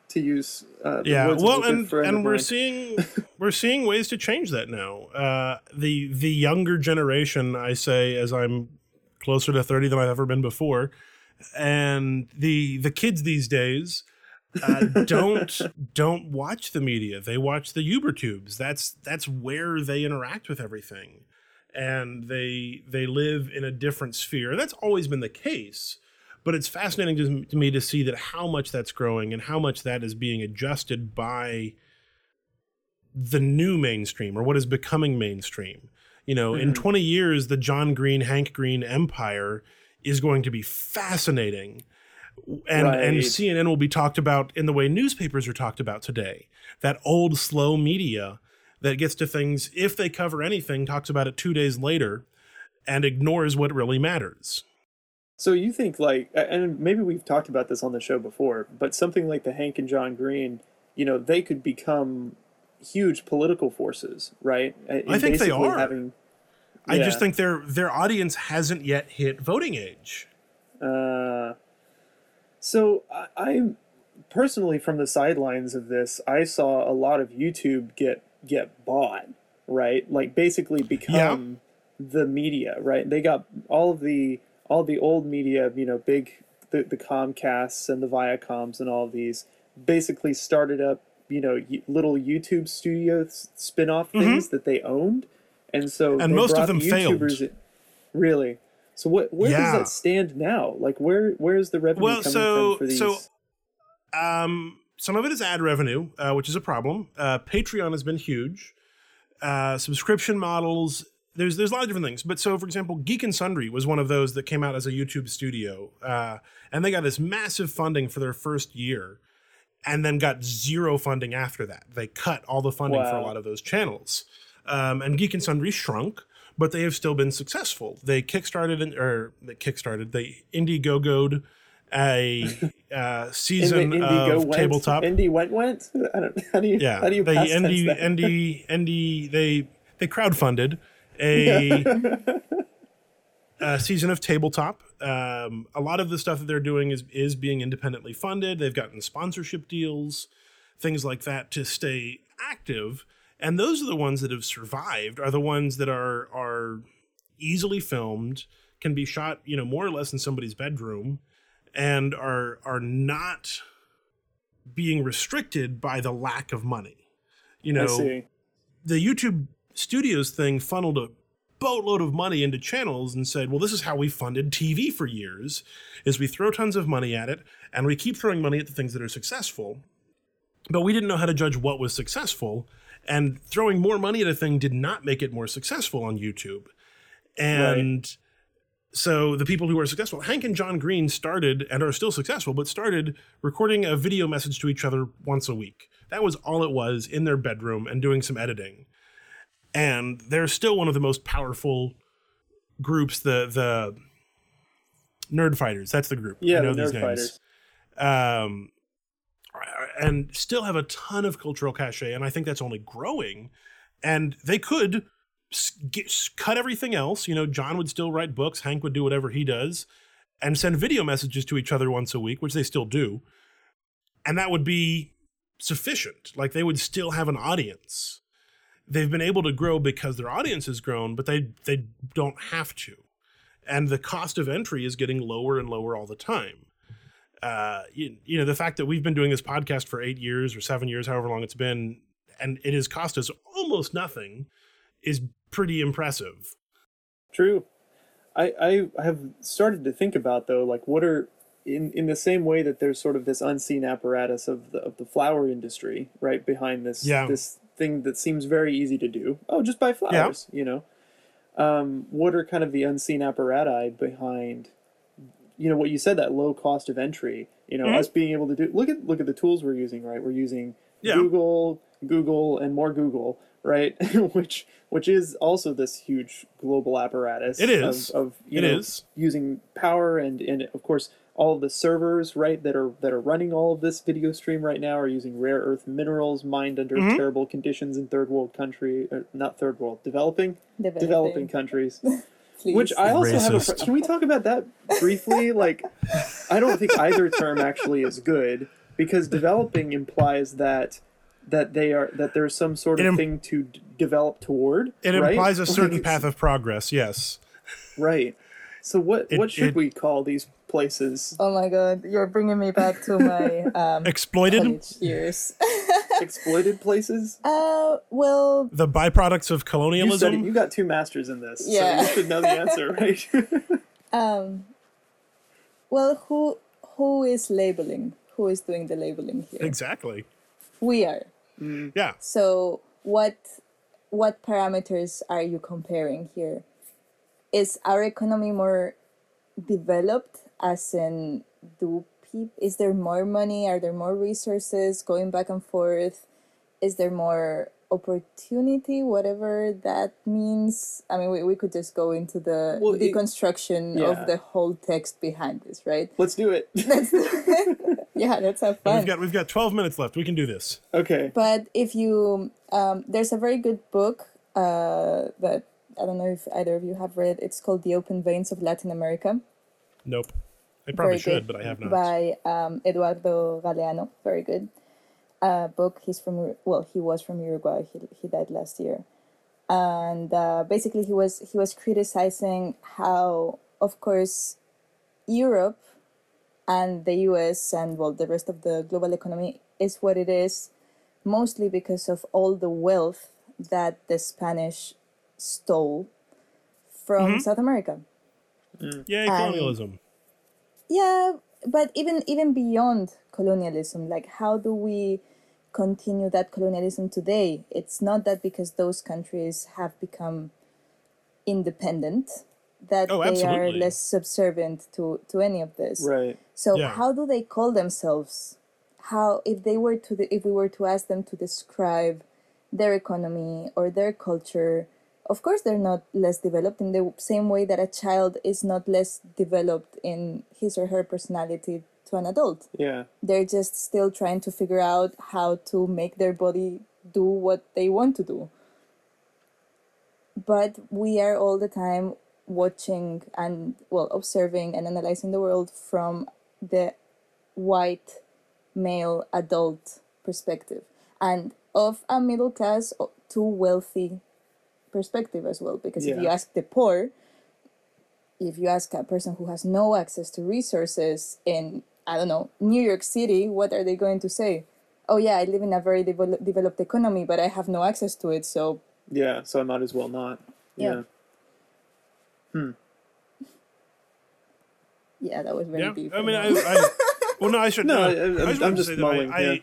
to use. Uh, the yeah well and and we're seeing we're seeing ways to change that now uh the the younger generation i say as i'm closer to 30 than i've ever been before. And the the kids these days uh, don't don't watch the media. They watch the uber tubes. That's that's where they interact with everything. And they they live in a different sphere. That's always been the case but it's fascinating to, to me to see that how much that's growing and how much that is being adjusted by the new mainstream or what is becoming mainstream you know in mm-hmm. 20 years the john green hank green empire is going to be fascinating. And and cnn will be talked about in the way newspapers are talked about today. That old slow media that gets to things if they cover anything talks about it two days later and ignores what really matters. So you think like, and maybe we've talked about this on the show before, but something like the Hank and John Green, you know, they could become huge political forces, right? In I think they are. Having, i just think their their audience hasn't yet hit voting age Uh, so I, I'm personally from the sidelines of this. I saw a lot of YouTube get get bought, right? Like basically become the media, right? They got all of the all the old media, you know, big the, the Comcasts and the Viacoms and all these basically started up, you know, little YouTube studios spin-off things that they owned. And so Mm-hmm. And most of them the failed. YouTubers in- Really? So what where Yeah. does that stand now? Like where where's the revenue Well, coming so- from for these? so- Um, some of it is ad revenue, uh, which is a problem. Uh, Patreon has been huge. Uh, subscription models. There's there's a lot of different things. But so, for example, Geek and Sundry was one of those that came out as a YouTube studio, uh, and they got this massive funding for their first year, and then got zero funding after that. They cut all the funding for a lot of those channels, um, and Geek and Sundry shrunk. But they have still been successful. They kickstarted and or they kickstarted. They Indiegogoed a uh, season Indi- of went, tabletop. Indie went went? I don't how do you yeah, how do you they Indie that? Indie Indie they they crowdfunded a, a season of tabletop. Um, a lot of the stuff that they're doing is is being independently funded. They've gotten sponsorship deals, things like that to stay active. And those are the ones that have survived. Are the ones that are are easily filmed, can be shot, you know, more or less in somebody's bedroom, and are are not being restricted by the lack of money. You know, see. the YouTube Studios thing funneled a boatload of money into channels and said, "Well, this is how we funded TV for years: is we throw tons of money at it, and we keep throwing money at the things that are successful." But we didn't know how to judge what was successful, and throwing more money at a thing did not make it more successful on YouTube. And so the people who are successful, Hank and John Green started and are still successful, but started recording a video message to each other once a week. That was all it was in their bedroom and doing some editing. And they're still one of the most powerful groups, the the Nerd Fighters. That's the group. Yeah, I know the these Nerd names. Um, and still have a ton of cultural cachet, and I think that's only growing. And they could get, cut everything else. You know, John would still write books, Hank would do whatever he does, and send video messages to each other once a week, which they still do. And that would be sufficient. Like they would still have an audience. They've been able to grow because their audience has grown, but they they don't have to. And the cost of entry is getting lower and lower all the time. Uh, you, you know, the fact that we've been doing this podcast for eight years or seven years, however long it's been, and it has cost us almost nothing is pretty impressive. True. I, I have started to think about though, like what are in, in the same way that there's sort of this unseen apparatus of the of the flower industry, right, behind this Yeah. this thing that seems very easy to do. Oh, just buy flowers, you know. Um, what are kind of the unseen apparatus behind you know what you said that low cost of entry, you know, Mhm. us being able to do look at look at the tools we're using, right? We're using Yeah. Google, Google, and more Google, right? which which is also this huge global apparatus. It is. of, of you It know, is. using power and and of course all the servers, right, that are that are running all of this video stream right now are using rare earth minerals mined under Mhm. terrible conditions in third world country, or not third world, developing Developing. developing countries. Please. Which I also have a. Racist. Can we talk about that briefly? Like, I don't think either term actually is good because developing implies that that they are that there's some sort of im- thing to d- develop toward. It right? implies a certain it's- path of progress. Yes. Right. So what It- what should it- we call these places? Oh my god, you're bringing me back to my um, Exploited. years. Exploited places? uh, well, The byproducts of You colonialism. studied. You got two masters in this, Yeah. so you should know the answer, right? um, well, who who is labeling? Who is doing the labeling here? Exactly. We are. Yeah. So what what parameters are you comparing here? Is our economy more developed as in do peop- is there more money? Are there more resources going back and forth? Is there more opportunity, whatever that means? I mean, we, we could just go into the Well, it- deconstruction yeah. of the whole text behind this, right? Let's do it. Yeah, let's have fun. We've got we've got 12 minutes left. We can do this. okay. But if you, um, there's a very good book uh, that I don't know if either of you have read. It's called The Open Veins of Latin America. Nope. I probably Very should, good. but I have not. By um, Eduardo Galeano. Very good uh, book. He's from well, he was from Uruguay. He he died last year, and uh, basically he was he was criticizing how, of course, Europe and the U.S. and well the rest of the global economy is what it is, mostly because of all the wealth that the Spanish stole from South America. Yeah, colonialism. Yeah, but even even beyond colonialism, like how do we continue that colonialism today? It's not that because those countries have become independent that Oh, they are less subservient to to any of this. Right. So Yeah. how do they call themselves? How if they were to if we were to ask them to describe their economy or their culture, of course they're not less developed in the same way that a child is not less developed in his or her personality to an adult. Yeah. They're just still trying to figure out how to make their body do what they want to do. But we are all the time watching and well observing and analyzing the world from the white male adult perspective and of a middle class to wealthy perspective as well because if you ask the poor if you ask a person who has no access to resources in i don't know new york city what are they going to say oh yeah i live in a very devel- developed economy but i have no access to it so Yeah. So I might as well not. Yeah. Yeah. Hmm. yeah that was very Yeah. deep I mean, I, I well, no, I should. No, No, I- I, I'm- just I'm just mulling, I, yeah.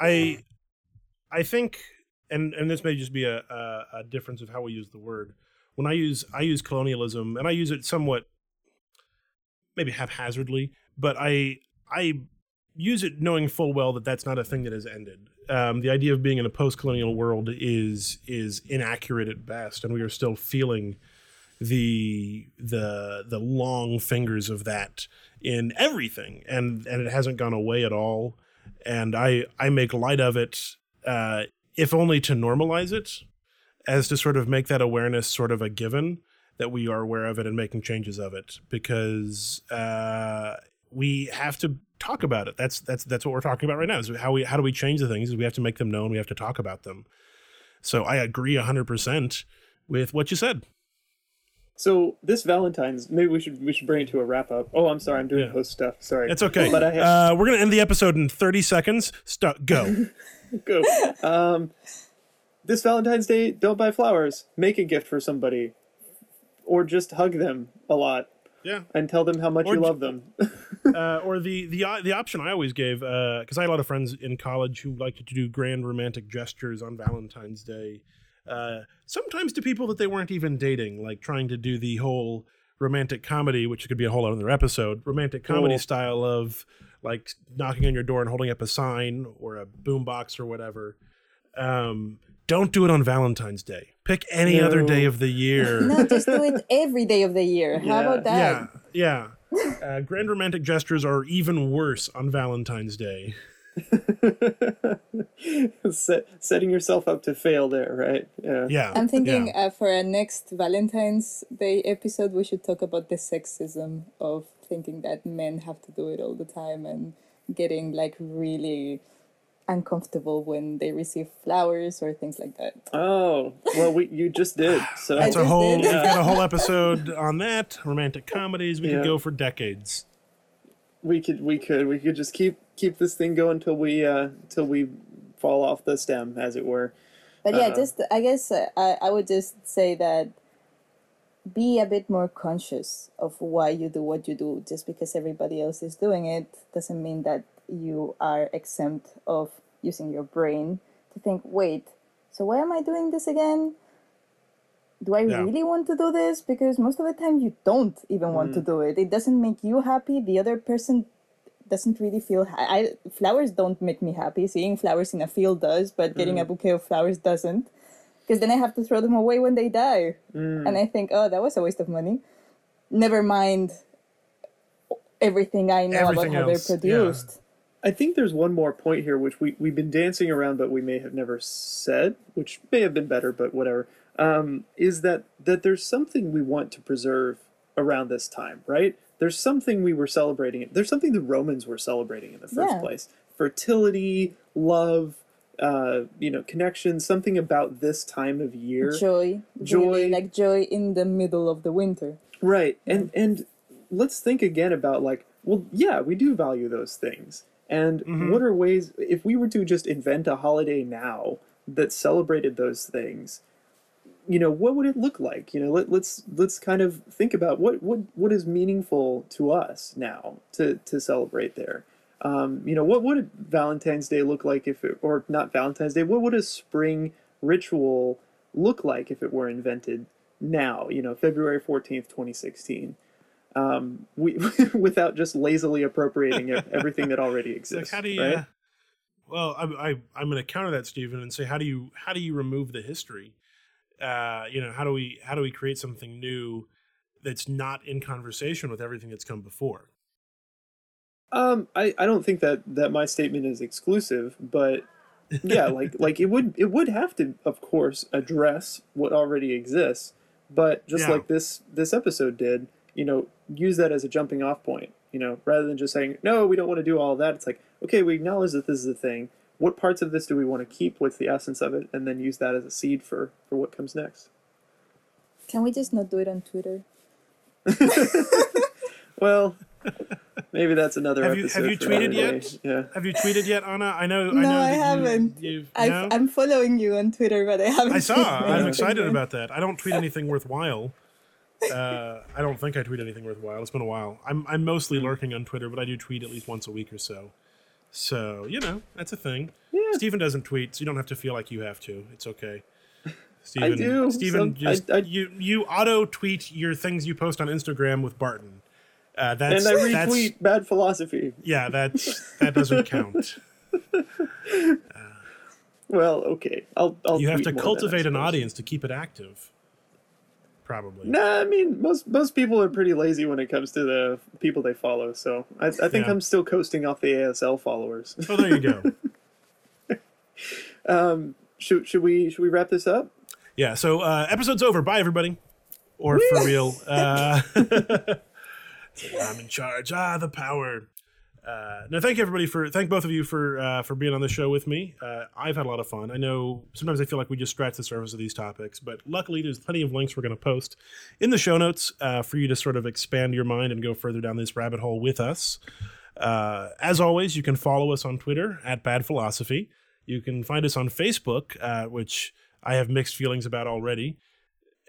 I, I, I think, and and this may just be a, a a difference of how we use the word. When I use I use colonialism, and I use it somewhat, maybe haphazardly, but I I use it knowing full well that that's not a thing that has ended. Um, the idea of being in a post-colonial world is is inaccurate at best, and we are still feeling the the the long fingers of that in everything, and and it hasn't gone away at all. And I I make light of it, uh, if only to normalize it, as to sort of make that awareness sort of a given that we are aware of it and making changes of it because uh, we have to talk about it. That's that's that's what we're talking about right now. Is how we how do we change the things? Is we have to make them known. We have to talk about them. So I agree hundred percent with what you said. So this Valentine's, maybe we should we should bring it to a wrap up. Oh, I'm sorry, I'm doing Yeah. host stuff. Sorry. It's okay. But I have uh, we're gonna end the episode in thirty seconds. Start go. go. Um, this Valentine's Day, don't buy flowers. Make a gift for somebody, or just hug them a lot yeah. and tell them how much Or you love them. uh, or the the uh, the option I always gave because I had a lot of friends in college who liked to do grand romantic gestures on Valentine's Day. Uh, sometimes to people that they weren't even dating, like trying to do the whole romantic comedy, which could be a whole other episode, romantic comedy Cool. style of like knocking on your door and holding up a sign or a boombox or whatever. Um, don't do it on Valentine's Day. Pick any other day of the year. no just do it every day of the year how Yeah. about that Yeah, yeah. Uh, grand romantic gestures are even worse on Valentine's Day. Set, setting yourself up to fail there, right? Yeah. Yeah, I'm thinking yeah. uh, for our next Valentine's Day episode, we should talk about the sexism of thinking that men have to do it all the time and getting like really uncomfortable when they receive flowers or things like that. Oh, well, we you just did. So that's It's a whole. did. We've got a whole episode on that. Romantic comedies. We Yeah. could go for decades. we could we could we could just keep keep this thing going till we uh till we fall off the stem, as it were. But yeah, Uh-huh. just I guess uh, I I would just say that be a bit more conscious of why you do what you do. Just because everybody else is doing it doesn't mean that you are exempt of using your brain to think, wait, so why am I doing this again? Do I Yeah. really want to do this? Because most of the time you don't even want to mm. do it. It doesn't make you happy. The other person doesn't really feel ha- I flowers don't make me happy. Seeing flowers in a field does, but getting a mm. bouquet of flowers doesn't. Because then I have to throw them away when they die. And I think, oh, that was a waste of money. Never mind everything I know Everything about how else, they're yeah. produced. I think there's one more point here which we we've been dancing around, but we may have never said, which may have been better, but whatever. Um, is that that there's something we want to preserve around this time, right? There's something we were celebrating. There's something the Romans were celebrating in the first Yeah. place: fertility, love, uh, you know, connection. Something about this time of year. Joy. Joy. Really, like joy in the middle of the winter. Right. And and let's think again about like, well, yeah, we do value those things. And what are ways if we were to just invent a holiday now that celebrated those things, you know, what would it look like? You know, let, let's let's kind of think about what what what is meaningful to us now to to celebrate there. Um, you know, what would Valentine's Day look like if it or not Valentine's Day? What would a spring ritual look like if it were invented now? You know, February fourteenth, twenty sixteen. Um, we without just lazily appropriating everything that already exists. like how do you? right? uh, well, I, I I'm going to counter that, Stephen, and say how do you how do you remove the history? Uh, you know, how do we how do we create something new that's not in conversation with everything that's come before? Um, I, I don't think that, that my statement is exclusive, but yeah, like like it would it would have to, of course, address what already exists. But just Yeah. like this this episode did, you know, use that as a jumping off point. You know, rather than just saying no, we don't want to do all of that. It's like okay, we acknowledge that this is a thing. What parts of this do we want to keep? What's the essence of it? And then use that as a seed for for what comes next. Can we just not do it on Twitter? Well, maybe that's another Have you- episode. have you tweeted yet? Yeah. Have you tweeted yet, Anna? I know. I No, know I haven't. You've, I've, no? I'm following you on Twitter, but I haven't. I saw. I'm excited about that. I don't tweet anything worthwhile. Uh, I don't think I tweet anything worthwhile. It's been a while. I'm I'm mostly lurking on Twitter, but I do tweet at least once a week or so. So you know that's a thing. Yeah. Stephen doesn't tweet, so you don't have to feel like you have to. It's okay. Stephen, do. Stephen, Some- just I- I- you you auto tweet your things you post on Instagram with Barton. Uh, that's And I that's retweet bad philosophy. yeah. That's that doesn't count. Well, okay. I'll. I'll You have to cultivate an audience to keep it active. Probably. Nah, I mean most most people are pretty lazy when it comes to the people they follow. So I, I think Yeah. I'm still coasting off the ASL followers. Oh, there you go. should should we should we wrap this up? Yeah, so uh, episode's over. Bye, everybody. Or for real. Uh, I'm in charge. Ah, the power. Uh, no, thank you everybody for thank both of you for uh, for being on the show with me. Uh, I've had a lot of fun. I know sometimes I feel like we just scratch the surface of these topics, but luckily there's plenty of links we're going to post in the show notes uh, for you to sort of expand your mind and go further down this rabbit hole with us. Uh, as always, you can follow us on Twitter at Bad Philosophy. You can find us on Facebook, uh, which I have mixed feelings about already,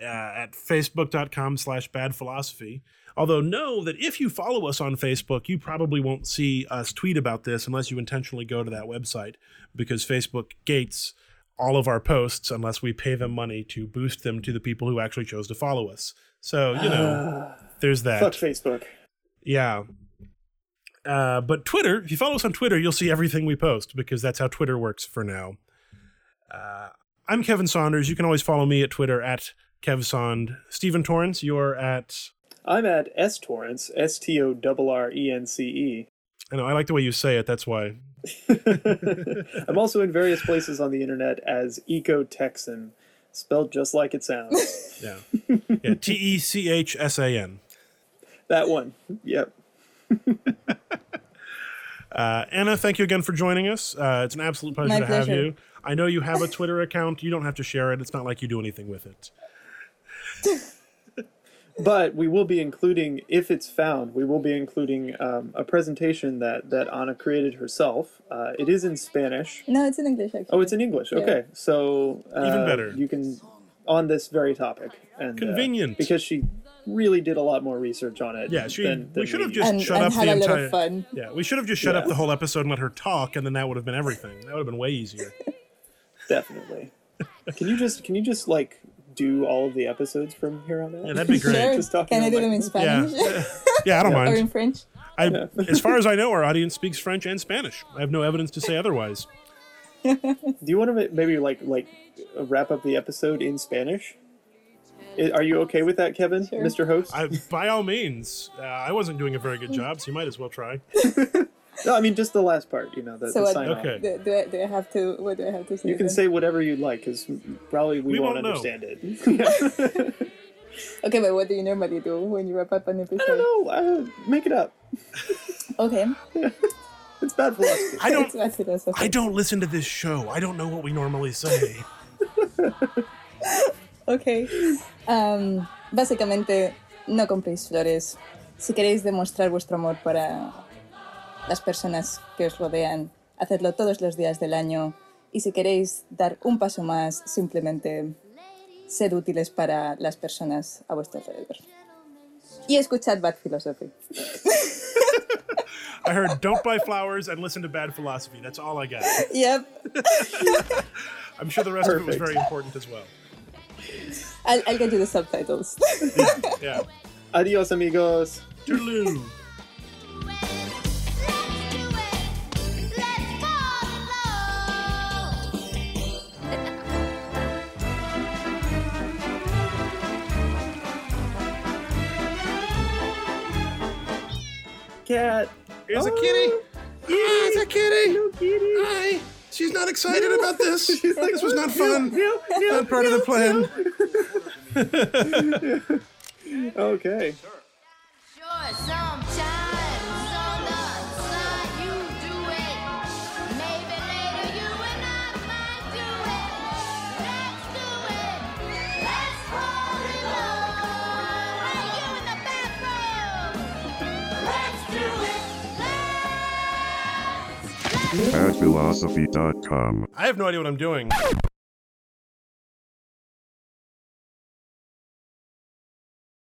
uh, at facebook.com slash bad philosophy. Although, know that if you follow us on Facebook, you probably won't see us tweet about this unless you intentionally go to that website because Facebook gates all of our posts unless we pay them money to boost them to the people who actually chose to follow us. So, you know, there's that. Fuck Facebook. Yeah. Uh, but Twitter, if you follow us on Twitter, you'll see everything we post because that's how Twitter works for now. Uh, I'm Kevin Saunders. You can always follow me at Twitter at KevSond. Stephen Torrance, you're at. I'm at S Torrence, S T O R R E N C E. I know, I like the way you say it. That's why. I'm also in various places on the internet as Eco Techsan, spelled just like it sounds. Yeah. yeah. T E C H S A N. that one. Yep. Uh, Anna, thank you again for joining us. Uh, it's an absolute pleasure My to have you. I know you have a Twitter account. You don't have to share it. It's not like you do anything with it. But we will be including, if it's found, we will be including um, a presentation that that Anna created herself. Uh, it is in Spanish. No, it's in English actually. Oh, it's in English. Okay, so uh, Even better. You can on this very topic and uh, Convenient. because she really did a lot more research on it. Yeah, she. than- than we should have just And- shut and up had the a entire. fun. Yeah, we should have just shut up the whole episode and let her talk, and then that would have been everything. That would have been way easier. definitely. Can you just can you just like do all of the episodes from here on out? Yeah, that'd be great. Sure. Just talking Can I on do them in microphone. Yeah, yeah, I don't mind. or in. French? I, as far as I know, our audience speaks French and Spanish. I have no evidence to say otherwise. Do you want to maybe like like uh, wrap up the episode in Spanish? Are you okay with that, Kevin, Sure. Mr. Host? I, by all means, uh, I wasn't doing a very good job, so you might as well try. No, I mean just the last part. You know, the, So the what- sign off. Okay. Do, do, I, do I have to? What do I have to say? You can then? say whatever you'd like, because probably we, We won't, won't understand it. Okay, but what do you normally do when you wrap up an episode? I episode? don't know. Uh, make it up. Okay, It's bad philosophy. I don't. It's bad philosophy. I don't listen to this show. I don't know what we normally say. Ok. Am, básicamente, no compréis flores. Si queréis demostrar vuestro amor para las personas que os rodean, hacedlo todos los días del año. Y si queréis dar un paso más, simplemente sed útiles para las personas a vuestro alrededor. Y escuchad Bad Philosophy. I heard don't buy flowers and listen to bad philosophy. That's all I got. Yep. I'm sure the rest of it was very important as well. I'll, I'll get you the subtitles. Yeah. Adios, amigos. Toodaloo. Cat. Here's a Oh, kitty. Ah, it's a kitty. No kitty. Hi. She's not excited about this. She's like, this was not fun. No, no, Not part of the plan. Okay. Sure, sometimes Let's. let's I have no idea what I'm doing.